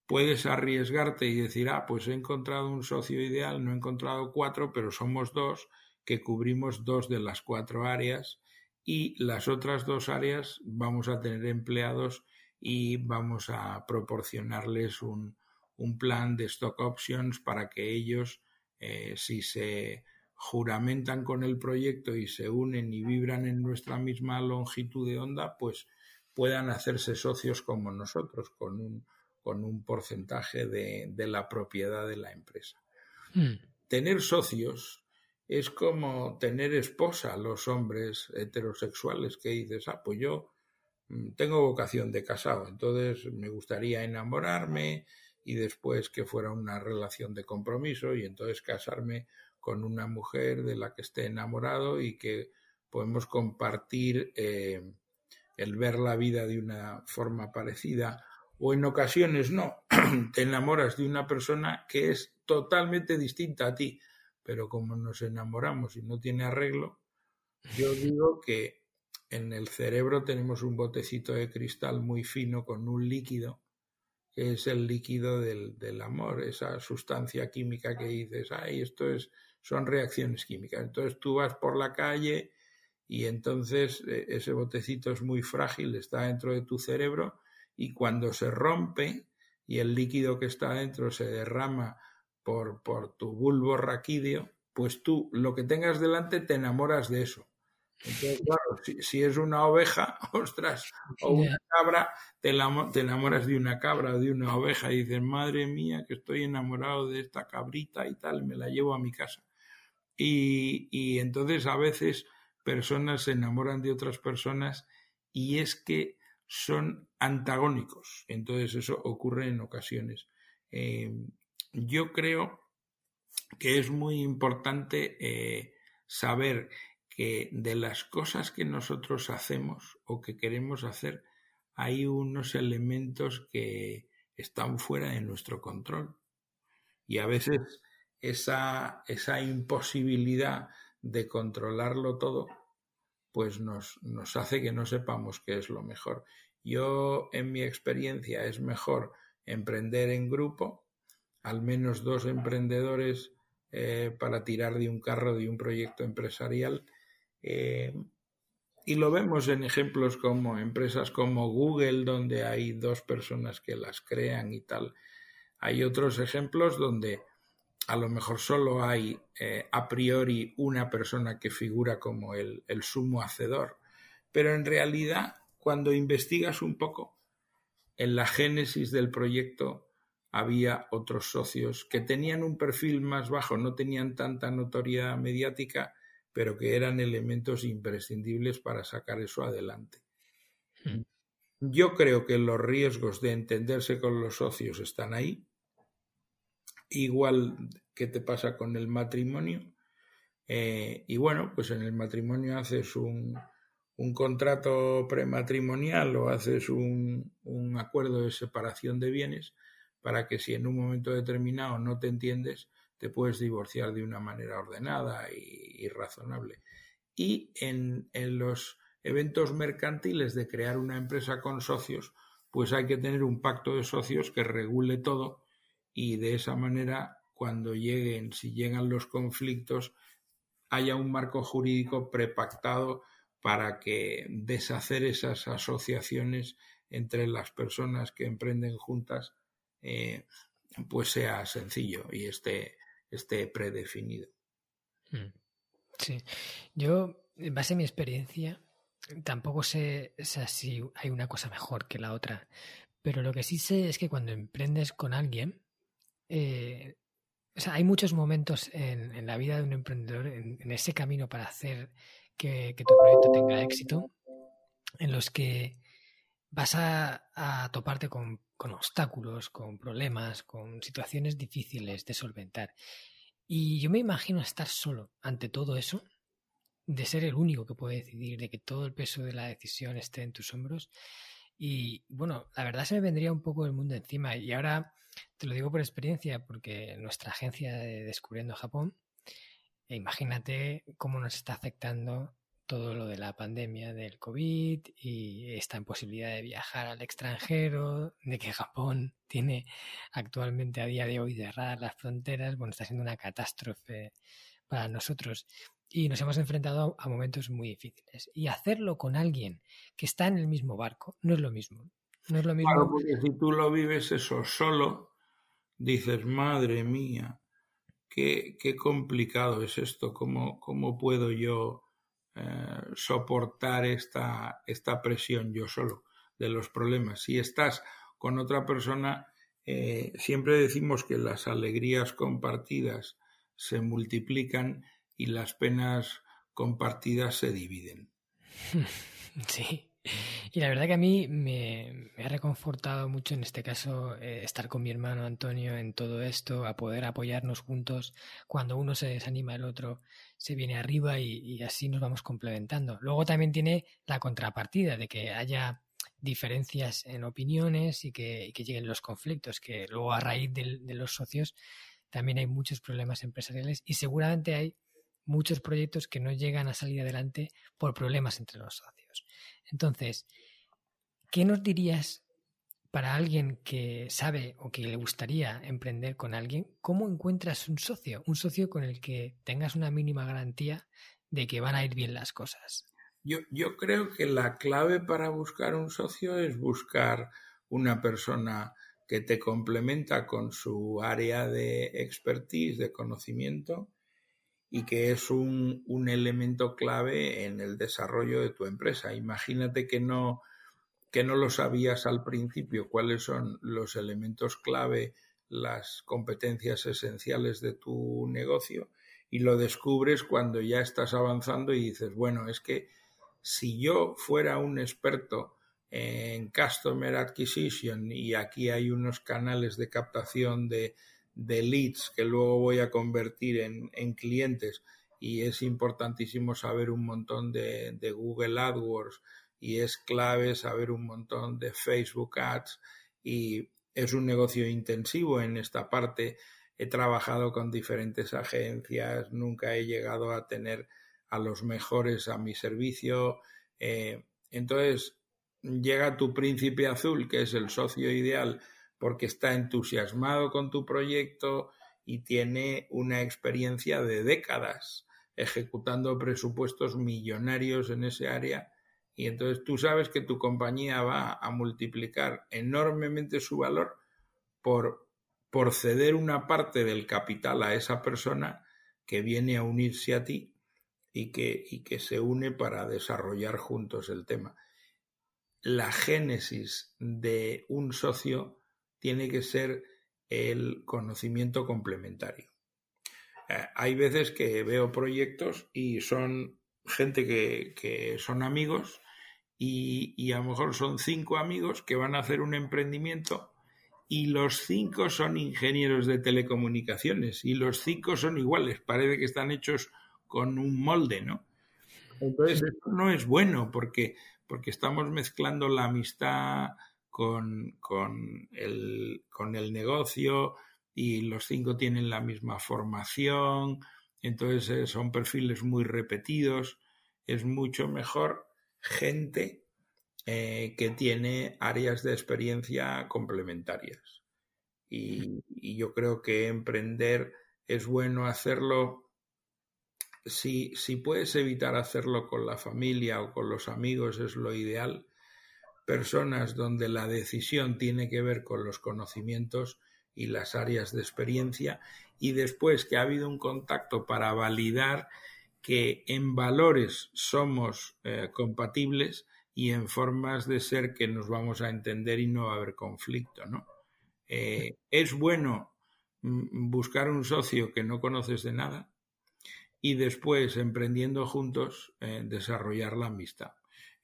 puedes arriesgarte y decir, ah, pues he encontrado un socio ideal, no he encontrado cuatro, pero somos dos que cubrimos dos de las cuatro áreas y las otras dos áreas vamos a tener empleados y vamos a proporcionarles un, un plan de stock options para que ellos, eh, si se juramentan con el proyecto y se unen y vibran en nuestra misma longitud de onda, pues puedan hacerse socios como nosotros, con un, con un porcentaje de, de la propiedad de la empresa. Hmm. Tener socios es como tener esposa los hombres heterosexuales que dices, ah, pues yo mm, tengo vocación de casado, entonces me gustaría enamorarme y después que fuera una relación de compromiso y entonces casarme con una mujer de la que esté enamorado y que podemos compartir eh, el ver la vida de una forma parecida. O en ocasiones no, te enamoras de una persona que es totalmente distinta a ti, pero como nos enamoramos y no tiene arreglo, yo digo que en el cerebro tenemos un botecito de cristal muy fino con un líquido que es el líquido del, del, amor, esa sustancia química que dices, ay, esto es son reacciones químicas. Entonces tú vas por la calle y entonces eh, ese botecito es muy frágil, está dentro de tu cerebro y cuando se rompe y el líquido que está dentro se derrama por, por tu bulbo raquídeo, pues tú lo que tengas delante te enamoras de eso. Entonces, claro, si, es una oveja, ostras, o una cabra, te, te, enamoras de una cabra o de una oveja y dices, madre mía, que estoy enamorado de esta cabrita y tal, me la llevo a mi casa. Y, entonces a veces personas se enamoran de otras personas y es que son antagónicos. Entonces eso ocurre en ocasiones. Eh, yo creo que es muy importante eh, saber que de las cosas que nosotros hacemos o que queremos hacer hay unos elementos que están fuera de nuestro control. Y a veces esa, esa imposibilidad de controlarlo todo, pues nos, nos hace que no sepamos qué es lo mejor. Yo, en mi experiencia, es mejor emprender en grupo, al menos dos emprendedores eh, para tirar de un carro de un proyecto empresarial. Eh, y lo vemos en ejemplos como empresas como Google, donde hay dos personas que las crean y tal. Hay otros ejemplos donde a lo mejor solo hay eh, a priori una persona que figura como el, el sumo hacedor, pero en realidad cuando investigas un poco, en la génesis del proyecto había otros socios que tenían un perfil más bajo, no tenían tanta notoriedad mediática, pero que eran elementos imprescindibles para sacar eso adelante. Hmm. Yo creo que los riesgos de entenderse con los socios están ahí, igual que te pasa con el matrimonio. Eh, y bueno, pues en el matrimonio haces un, un contrato prematrimonial o haces un, un, acuerdo de separación de bienes para que si en un momento determinado no te entiendes, te puedes divorciar de una manera ordenada y, razonable. Y en, en los eventos mercantiles de crear una empresa con socios, pues hay que tener un pacto de socios que regule todo y de esa manera cuando lleguen, si llegan los conflictos, haya un marco jurídico prepactado para que deshacer esas asociaciones entre las personas que emprenden juntas eh, pues sea sencillo y esté, esté predefinido. Hmm. Sí, yo, en base a mi experiencia, tampoco sé, si hay una cosa mejor que la otra, pero lo que sí sé es que cuando emprendes con alguien, eh, o sea, hay muchos momentos en, la vida de un emprendedor, en, ese camino para hacer que, tu proyecto tenga éxito, en los que vas a, toparte con, obstáculos, con problemas, con situaciones difíciles de solventar. Y yo me imagino estar solo ante todo eso, de ser el único que puede decidir, de que todo el peso de la decisión esté en tus hombros. Y bueno, la verdad se me vendría un poco el mundo encima. Y ahora te lo digo por experiencia, porque nuestra agencia de Descubriendo Japón, imagínate cómo nos está afectando todo lo de la pandemia del COVID y esta imposibilidad de viajar al extranjero, de que Japón tiene actualmente a día de hoy cerradas las fronteras, bueno, está siendo una catástrofe para nosotros y nos hemos enfrentado a momentos muy difíciles. Y hacerlo con alguien que está en el mismo barco no es lo mismo. No es lo mismo. Claro, porque si tú lo vives eso solo, dices, madre mía, qué, qué complicado es esto, cómo, cómo puedo yo eh, soportar esta, esta presión yo solo de los problemas. Si estás con otra persona, eh, siempre decimos que las alegrías compartidas se multiplican y las penas compartidas se dividen. Sí. Y la verdad que a mí me, ha reconfortado mucho en este caso eh, estar con mi hermano Antonio en todo esto, a poder apoyarnos juntos. Cuando uno se desanima, el otro se viene arriba y, así nos vamos complementando. Luego también tiene la contrapartida de que haya diferencias en opiniones y que, lleguen los conflictos, que luego a raíz de los socios también hay muchos problemas empresariales y seguramente hay muchos proyectos que no llegan a salir adelante por problemas entre los socios. Entonces, ¿qué nos dirías para alguien que sabe o que le gustaría emprender con alguien? ¿Cómo encuentras un socio? Un socio con el que tengas una mínima garantía de que van a ir bien las cosas. Yo, yo creo que la clave para buscar un socio es buscar una persona que te complementa con su área de expertise, de conocimiento, y que es un, un, elemento clave en el desarrollo de tu empresa. Imagínate que no, que no lo sabías al principio cuáles son los elementos clave, las competencias esenciales de tu negocio y lo descubres cuando ya estás avanzando y dices, bueno, es que si yo fuera un experto en Customer Acquisition y aquí hay unos canales de captación de, de leads que luego voy a convertir en, en clientes y es importantísimo saber un montón de, de, Google AdWords y es clave saber un montón de Facebook Ads y es un negocio intensivo en esta parte. He trabajado con diferentes agencias, nunca he llegado a tener a los mejores a mi servicio. Eh, entonces llega tu príncipe azul, que es el socio ideal porque está entusiasmado con tu proyecto y tiene una experiencia de décadas ejecutando presupuestos millonarios en ese área y entonces tú sabes que tu compañía va a multiplicar enormemente su valor por, por ceder una parte del capital a esa persona que viene a unirse a ti y que, y que se une para desarrollar juntos el tema. La génesis de un socio tiene que ser el conocimiento complementario. Eh, hay veces que veo proyectos y son gente que, son amigos y, y, a lo mejor son cinco amigos que van a hacer un emprendimiento y los cinco son ingenieros de telecomunicaciones y los cinco son iguales, parece que están hechos con un molde, ¿no? Entonces, esto no es bueno porque, porque estamos mezclando la amistad con, con, el, con el negocio y los cinco tienen la misma formación, entonces eh, son perfiles muy repetidos, es mucho mejor gente eh, que tiene áreas de experiencia complementarias. Y, y, yo creo que emprender es bueno hacerlo, si, si puedes evitar hacerlo con la familia o con los amigos es lo ideal, personas donde la decisión tiene que ver con los conocimientos y las áreas de experiencia y después que ha habido un contacto para validar que en valores somos eh, compatibles y en formas de ser que nos vamos a entender y no va a haber conflicto, ¿no? Eh, es bueno mm, buscar un socio que no conoces de nada y después, emprendiendo juntos, eh, desarrollar la amistad.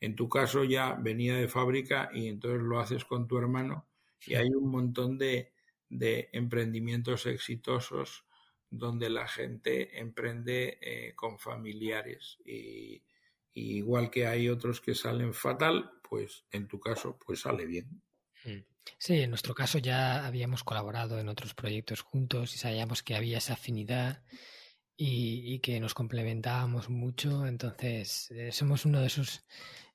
En tu caso ya venía de fábrica y entonces lo haces con tu hermano y hay un montón de, de emprendimientos exitosos donde la gente emprende eh, con familiares y, igual que hay otros que salen fatal, pues en tu caso pues sale bien. Mm. Sí, en nuestro caso ya habíamos colaborado en otros proyectos juntos y sabíamos que había esa afinidad y, que nos complementábamos mucho, entonces eh, somos uno de esos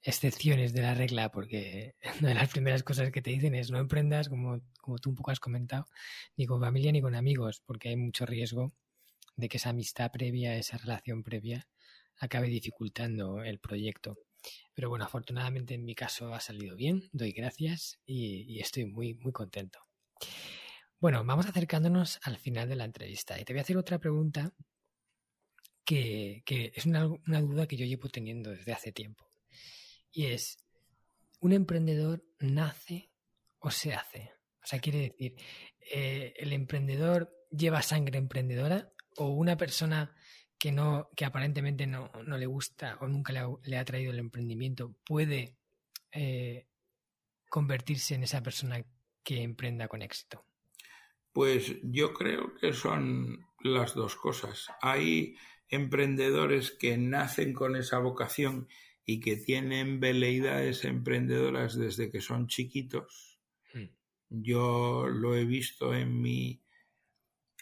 excepciones de la regla, porque una de las primeras cosas que te dicen es no emprendas, como, como tú un poco has comentado, ni con familia ni con amigos, porque hay mucho riesgo de que esa amistad previa, esa relación previa, acabe dificultando el proyecto. Pero bueno, afortunadamente en mi caso ha salido bien, doy gracias y, estoy muy, muy contento. Bueno, vamos acercándonos al final de la entrevista y te voy a hacer otra pregunta que, que es una, una duda que yo llevo teniendo desde hace tiempo. Y es, ¿un emprendedor nace o se hace? O sea, quiere decir, eh, ¿el emprendedor lleva sangre emprendedora o una persona que no, que aparentemente no, le gusta o nunca le ha, traído el emprendimiento puede eh, convertirse en esa persona que emprenda con éxito? Pues yo creo que son las dos cosas. Hay emprendedores que nacen con esa vocación y que tienen veleidades emprendedoras desde que son chiquitos. Hmm. Yo lo he visto en mi,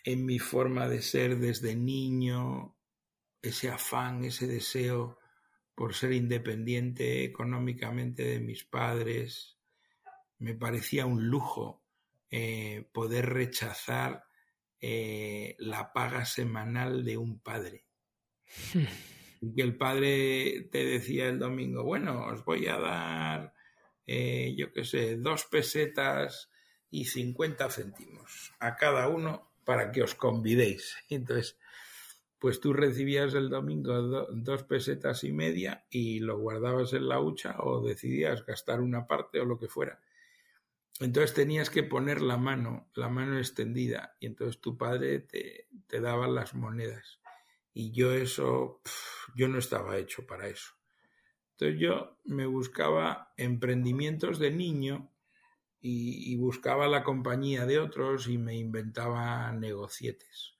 en mi forma de ser desde niño, ese afán, ese deseo por ser independiente económicamente de mis padres. Me parecía un lujo eh, poder rechazar eh, la paga semanal de un padre. Que el padre te decía el domingo, bueno, os voy a dar, eh, yo qué sé, dos pesetas y cincuenta céntimos a cada uno para que os convidéis. Entonces, pues tú recibías el domingo dos pesetas y media y lo guardabas en la hucha o decidías gastar una parte o lo que fuera. Entonces tenías que poner la mano, la mano extendida, y entonces tu padre te, te daba las monedas. Y yo eso, yo no estaba hecho para eso. Entonces yo me buscaba emprendimientos de niño y, buscaba la compañía de otros y me inventaba negocietes.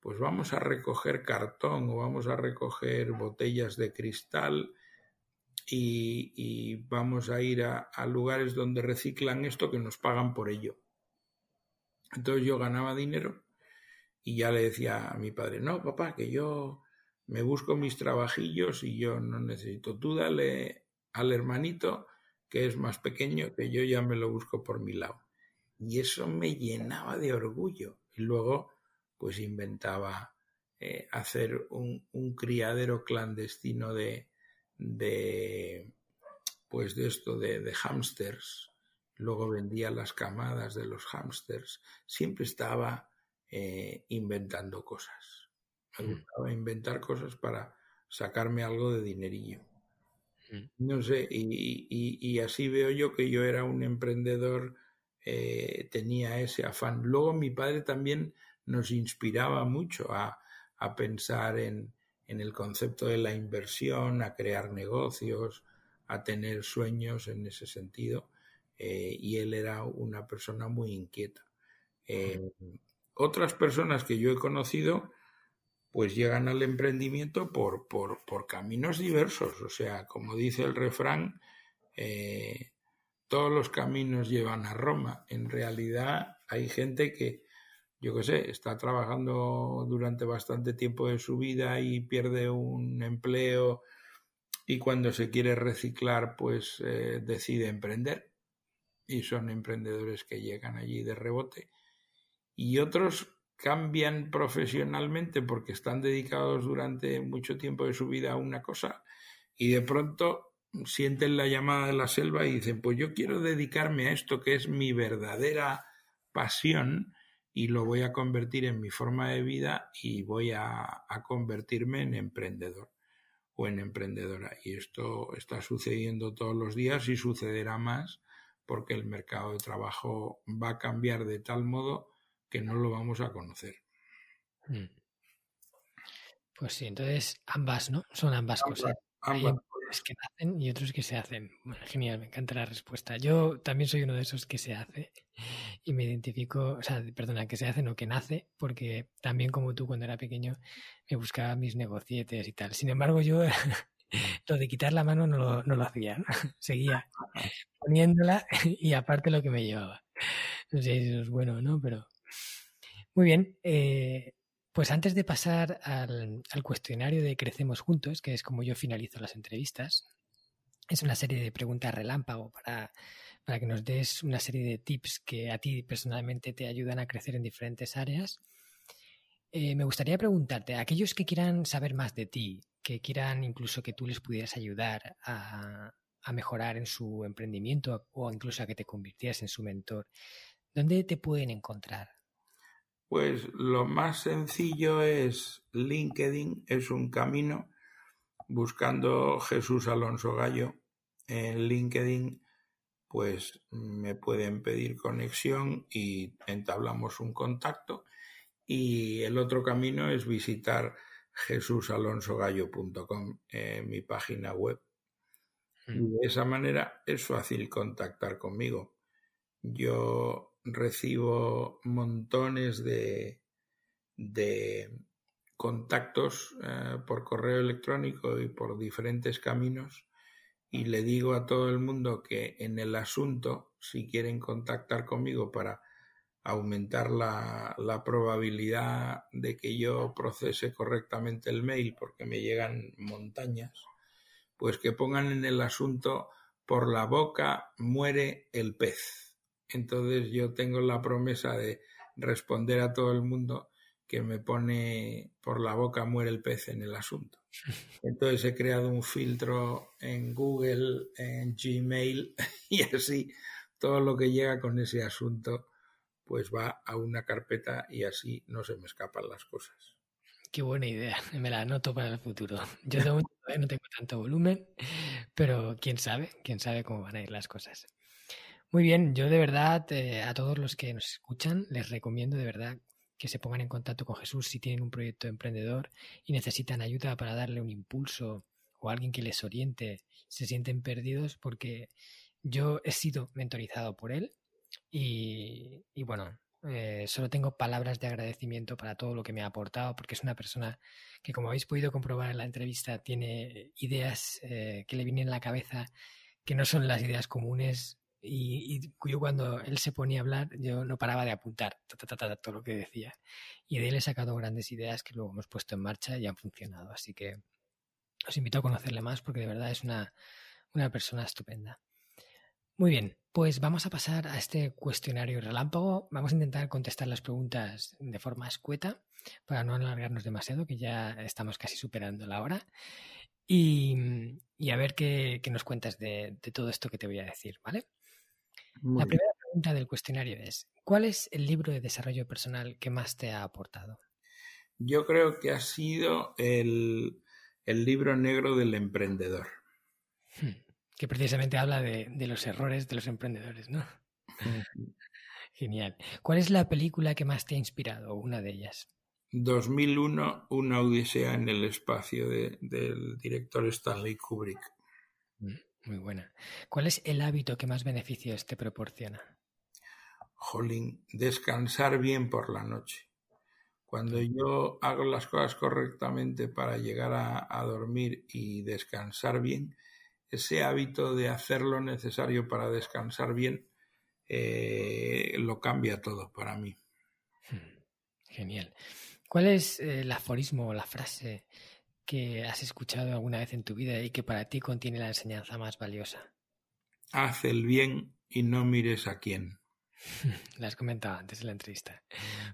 Pues vamos a recoger cartón o vamos a recoger botellas de cristal y, vamos a ir a, a lugares donde reciclan esto que nos pagan por ello. Entonces yo ganaba dinero y ya le decía a mi padre, no, papá, que yo me busco mis trabajillos y yo no necesito. Tú dale al hermanito que es más pequeño, que yo ya me lo busco por mi lado. Y eso me llenaba de orgullo. Y luego, pues inventaba eh, hacer un, un, criadero clandestino de, de, pues de esto, de, de hámsters. Luego vendía las camadas de los hámsters. Siempre estaba eh, inventando cosas. Me mm. gustaba inventar cosas para sacarme algo de dinerillo. No sé, y, así veo yo que yo era un emprendedor, eh, tenía ese afán. Luego mi padre también nos inspiraba mucho a, pensar en, el concepto de la inversión, a crear negocios, a tener sueños en ese sentido. Eh, y él era una persona muy inquieta otras personas que yo he conocido, pues llegan al emprendimiento por, por, caminos diversos. O sea, como dice el refrán, eh, todos los caminos llevan a Roma. En realidad hay gente que, yo qué sé, está trabajando durante bastante tiempo de su vida y pierde un empleo y cuando se quiere reciclar, pues eh, decide emprender. Y son emprendedores que llegan allí de rebote y otros cambian profesionalmente porque están dedicados durante mucho tiempo de su vida a una cosa y de pronto sienten la llamada de la selva y dicen, pues yo quiero dedicarme a esto que es mi verdadera pasión y lo voy a convertir en mi forma de vida y voy a, convertirme en emprendedor o en emprendedora. Y esto está sucediendo todos los días y sucederá más porque el mercado de trabajo va a cambiar de tal modo que no lo vamos a conocer. Mm. Pues sí, entonces ambas, ¿no? Son ambas, cosas. Ambas que nacen y otros que se hacen. genial, me encanta la respuesta. Yo también soy uno de esos que se hace y me identifico, o sea, perdona, que se hace, no que nace, porque también como tú cuando era pequeño me buscaba mis negocietes y tal. Sin embargo, yo lo de quitar la mano no lo, no lo hacía, seguía poniéndola y aparte lo que me llevaba. No sé si eso es bueno o no, pero... Muy bien, eh, pues antes de pasar al, cuestionario de Crecemos Juntos, que es como yo finalizo las entrevistas, es una serie de preguntas relámpago para, para que nos des una serie de tips que a ti personalmente te ayudan a crecer en diferentes áreas. Eh, me gustaría preguntarte, a aquellos que quieran saber más de ti, que quieran incluso que tú les pudieras ayudar a, a mejorar en su emprendimiento o incluso a que te convirtieras en su mentor, ¿dónde te pueden encontrar? Pues lo más sencillo es LinkedIn, es un camino. Buscando Jesús Alonso Gallo en LinkedIn, pues me pueden pedir conexión y entablamos un contacto. Y el otro camino es visitar jesusalonsogallo.com, en mi página web. Y mm. de esa manera es fácil contactar conmigo. Yo recibo montones de, de contactos eh, por correo electrónico y por diferentes caminos y le digo a todo el mundo que en el asunto, si quieren contactar conmigo para aumentar la, la probabilidad de que yo procese correctamente el mail porque me llegan montañas, pues que pongan en el asunto por la boca muere el pez entonces yo tengo la promesa de responder a todo el mundo que me pone por la boca muere el pez en el asunto. Entonces he creado un filtro en Google, en Gmail y así todo lo que llega con ese asunto pues va a una carpeta y así no se me escapan las cosas. Qué buena idea, me la anoto para el futuro. Yo no tengo tanto volumen, pero quién sabe, quién sabe cómo van a ir las cosas. Muy bien, yo de verdad eh, a todos los que nos escuchan les recomiendo de verdad que se pongan en contacto con Jesús si tienen un proyecto emprendedor y necesitan ayuda para darle un impulso o alguien que les oriente, se sienten perdidos porque yo he sido mentorizado por él y, bueno, eh, solo tengo palabras de agradecimiento para todo lo que me ha aportado porque es una persona que como habéis podido comprobar en la entrevista tiene ideas eh, que le vienen a la cabeza que no son las ideas comunes y, yo cuando él se ponía a hablar, yo no paraba de apuntar todo lo que decía. Y de él he sacado grandes ideas que luego hemos puesto en marcha y han funcionado. Así que os invito a conocerle más porque de verdad es una, una persona estupenda. Muy bien, pues vamos a pasar a este cuestionario relámpago. Vamos a intentar contestar las preguntas de forma escueta para no alargarnos demasiado, que ya estamos casi superando la hora. Y, a ver qué, nos cuentas de, de, todo esto que te voy a decir, ¿vale? La primera pregunta del cuestionario es, ¿cuál es el libro de desarrollo personal que más te ha aportado? Yo creo que ha sido el, libro negro del emprendedor. Hmm, que precisamente habla de, los errores de los emprendedores, ¿no? Genial. ¿Cuál es la película que más te ha inspirado, una de ellas? 2001, Una Odisea en el espacio del director Stanley Kubrick. Muy buena. ¿Cuál es el hábito que más beneficios te proporciona? Jolín, descansar bien por la noche. Cuando yo hago las cosas correctamente para llegar a, dormir y descansar bien, ese hábito de hacer lo necesario para descansar bien eh, lo cambia todo para mí. Hmm, genial. ¿Cuál es el aforismo o la frase que has escuchado alguna vez en tu vida y que para ti contiene la enseñanza más valiosa? Haz el bien y no mires a quién. La has comentado antes en la entrevista.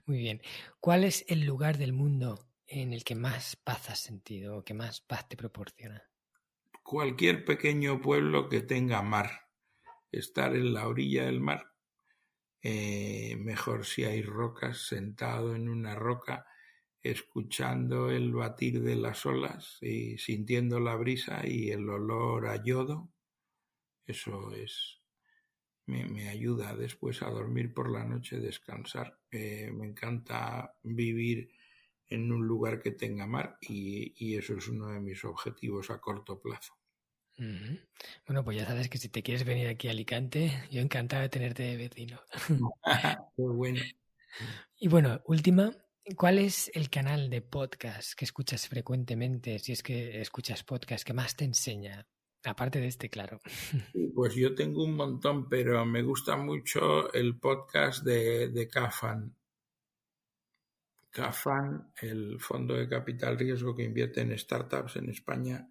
Muy bien. ¿Cuál es el lugar del mundo en el que más paz has sentido o que más paz te proporciona? Cualquier pequeño pueblo que tenga mar. Estar en la orilla del mar. Eh, mejor si hay rocas, sentado en una roca escuchando el batir de las olas y sintiendo la brisa y el olor a yodo. Eso es me, ayuda después a dormir por la noche, descansar. Eh, me encanta vivir en un lugar que tenga mar y, eso es uno de mis objetivos a corto plazo. Bueno, pues ya sabes que si te quieres venir aquí a Alicante, yo encantado de tenerte de vecino. Bueno. Y bueno, última, ¿cuál es el canal de podcast que escuchas frecuentemente, si es que escuchas podcast, que más te enseña? Aparte de este, claro. Pues yo tengo un montón, pero me gusta mucho el podcast de, de CAFAN. CAFAN, el fondo de capital riesgo que invierte en startups en España,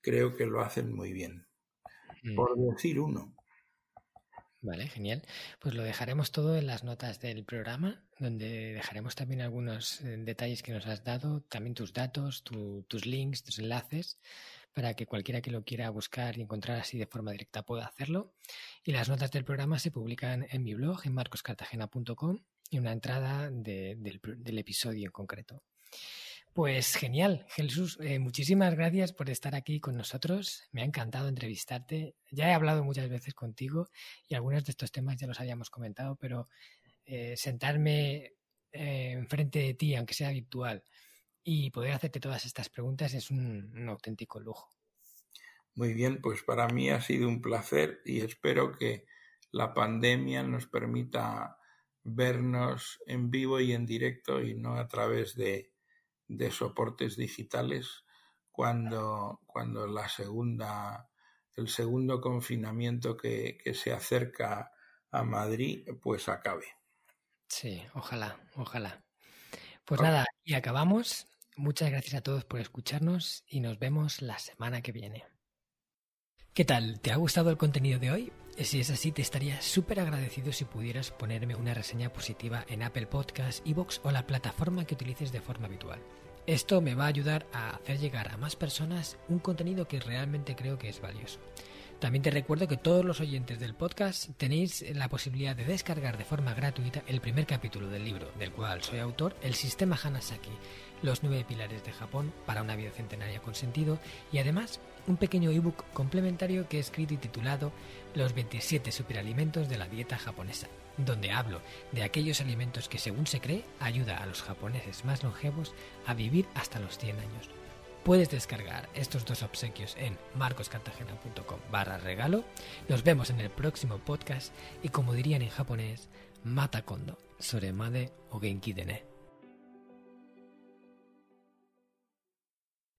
creo que lo hacen muy bien. Mm. Por decir uno. Vale, genial. Pues lo dejaremos todo en las notas del programa, donde dejaremos también algunos eh, detalles que nos has dado, también tus datos, tus links, tus enlaces, para que cualquiera que lo quiera buscar y encontrar así de forma directa pueda hacerlo. Y las notas del programa se publican en mi blog, en marcoscartagena.com, y una entrada del, del episodio en concreto. Pues genial, Jesús, eh, muchísimas gracias por estar aquí con nosotros. Me ha encantado entrevistarte. Ya he hablado muchas veces contigo y algunos de estos temas ya los habíamos comentado, pero eh, sentarme eh, enfrente de ti, aunque sea virtual, y poder hacerte todas estas preguntas es un auténtico lujo. Muy bien, pues para mí ha sido un placer y espero que la pandemia nos permita vernos en vivo y en directo y no a través de de soportes digitales cuando, cuando la segunda, el segundo confinamiento que, que se acerca a Madrid pues acabe. Sí, ojalá, ojalá. Pues nada, y acabamos. Muchas gracias a todos por escucharnos y nos vemos la semana que viene. ¿Qué tal? ¿Te ha gustado el contenido de hoy? Si es así, te estaría súper agradecido si pudieras ponerme una reseña positiva en Apple Podcasts, Evox o la plataforma que utilices de forma habitual. Esto me va a ayudar a hacer llegar a más personas un contenido que realmente creo que es valioso. También te recuerdo que todos los oyentes del podcast tenéis la posibilidad de descargar de forma gratuita el primer capítulo del libro, del cual soy autor, El sistema Hanasaki, los nueve pilares de Japón para una vida centenaria con sentido, y además un pequeño ebook complementario que he escrito y titulado Los 27 superalimentos de la dieta japonesa donde hablo de aquellos alimentos que según se cree ayuda a los japoneses más longevos a vivir hasta los 100 años. Puedes descargar estos dos obsequios en marcoscartagena.com barra regalo. Nos vemos en el próximo podcast y como dirían en japonés, mata kondo, soremade o genki dene.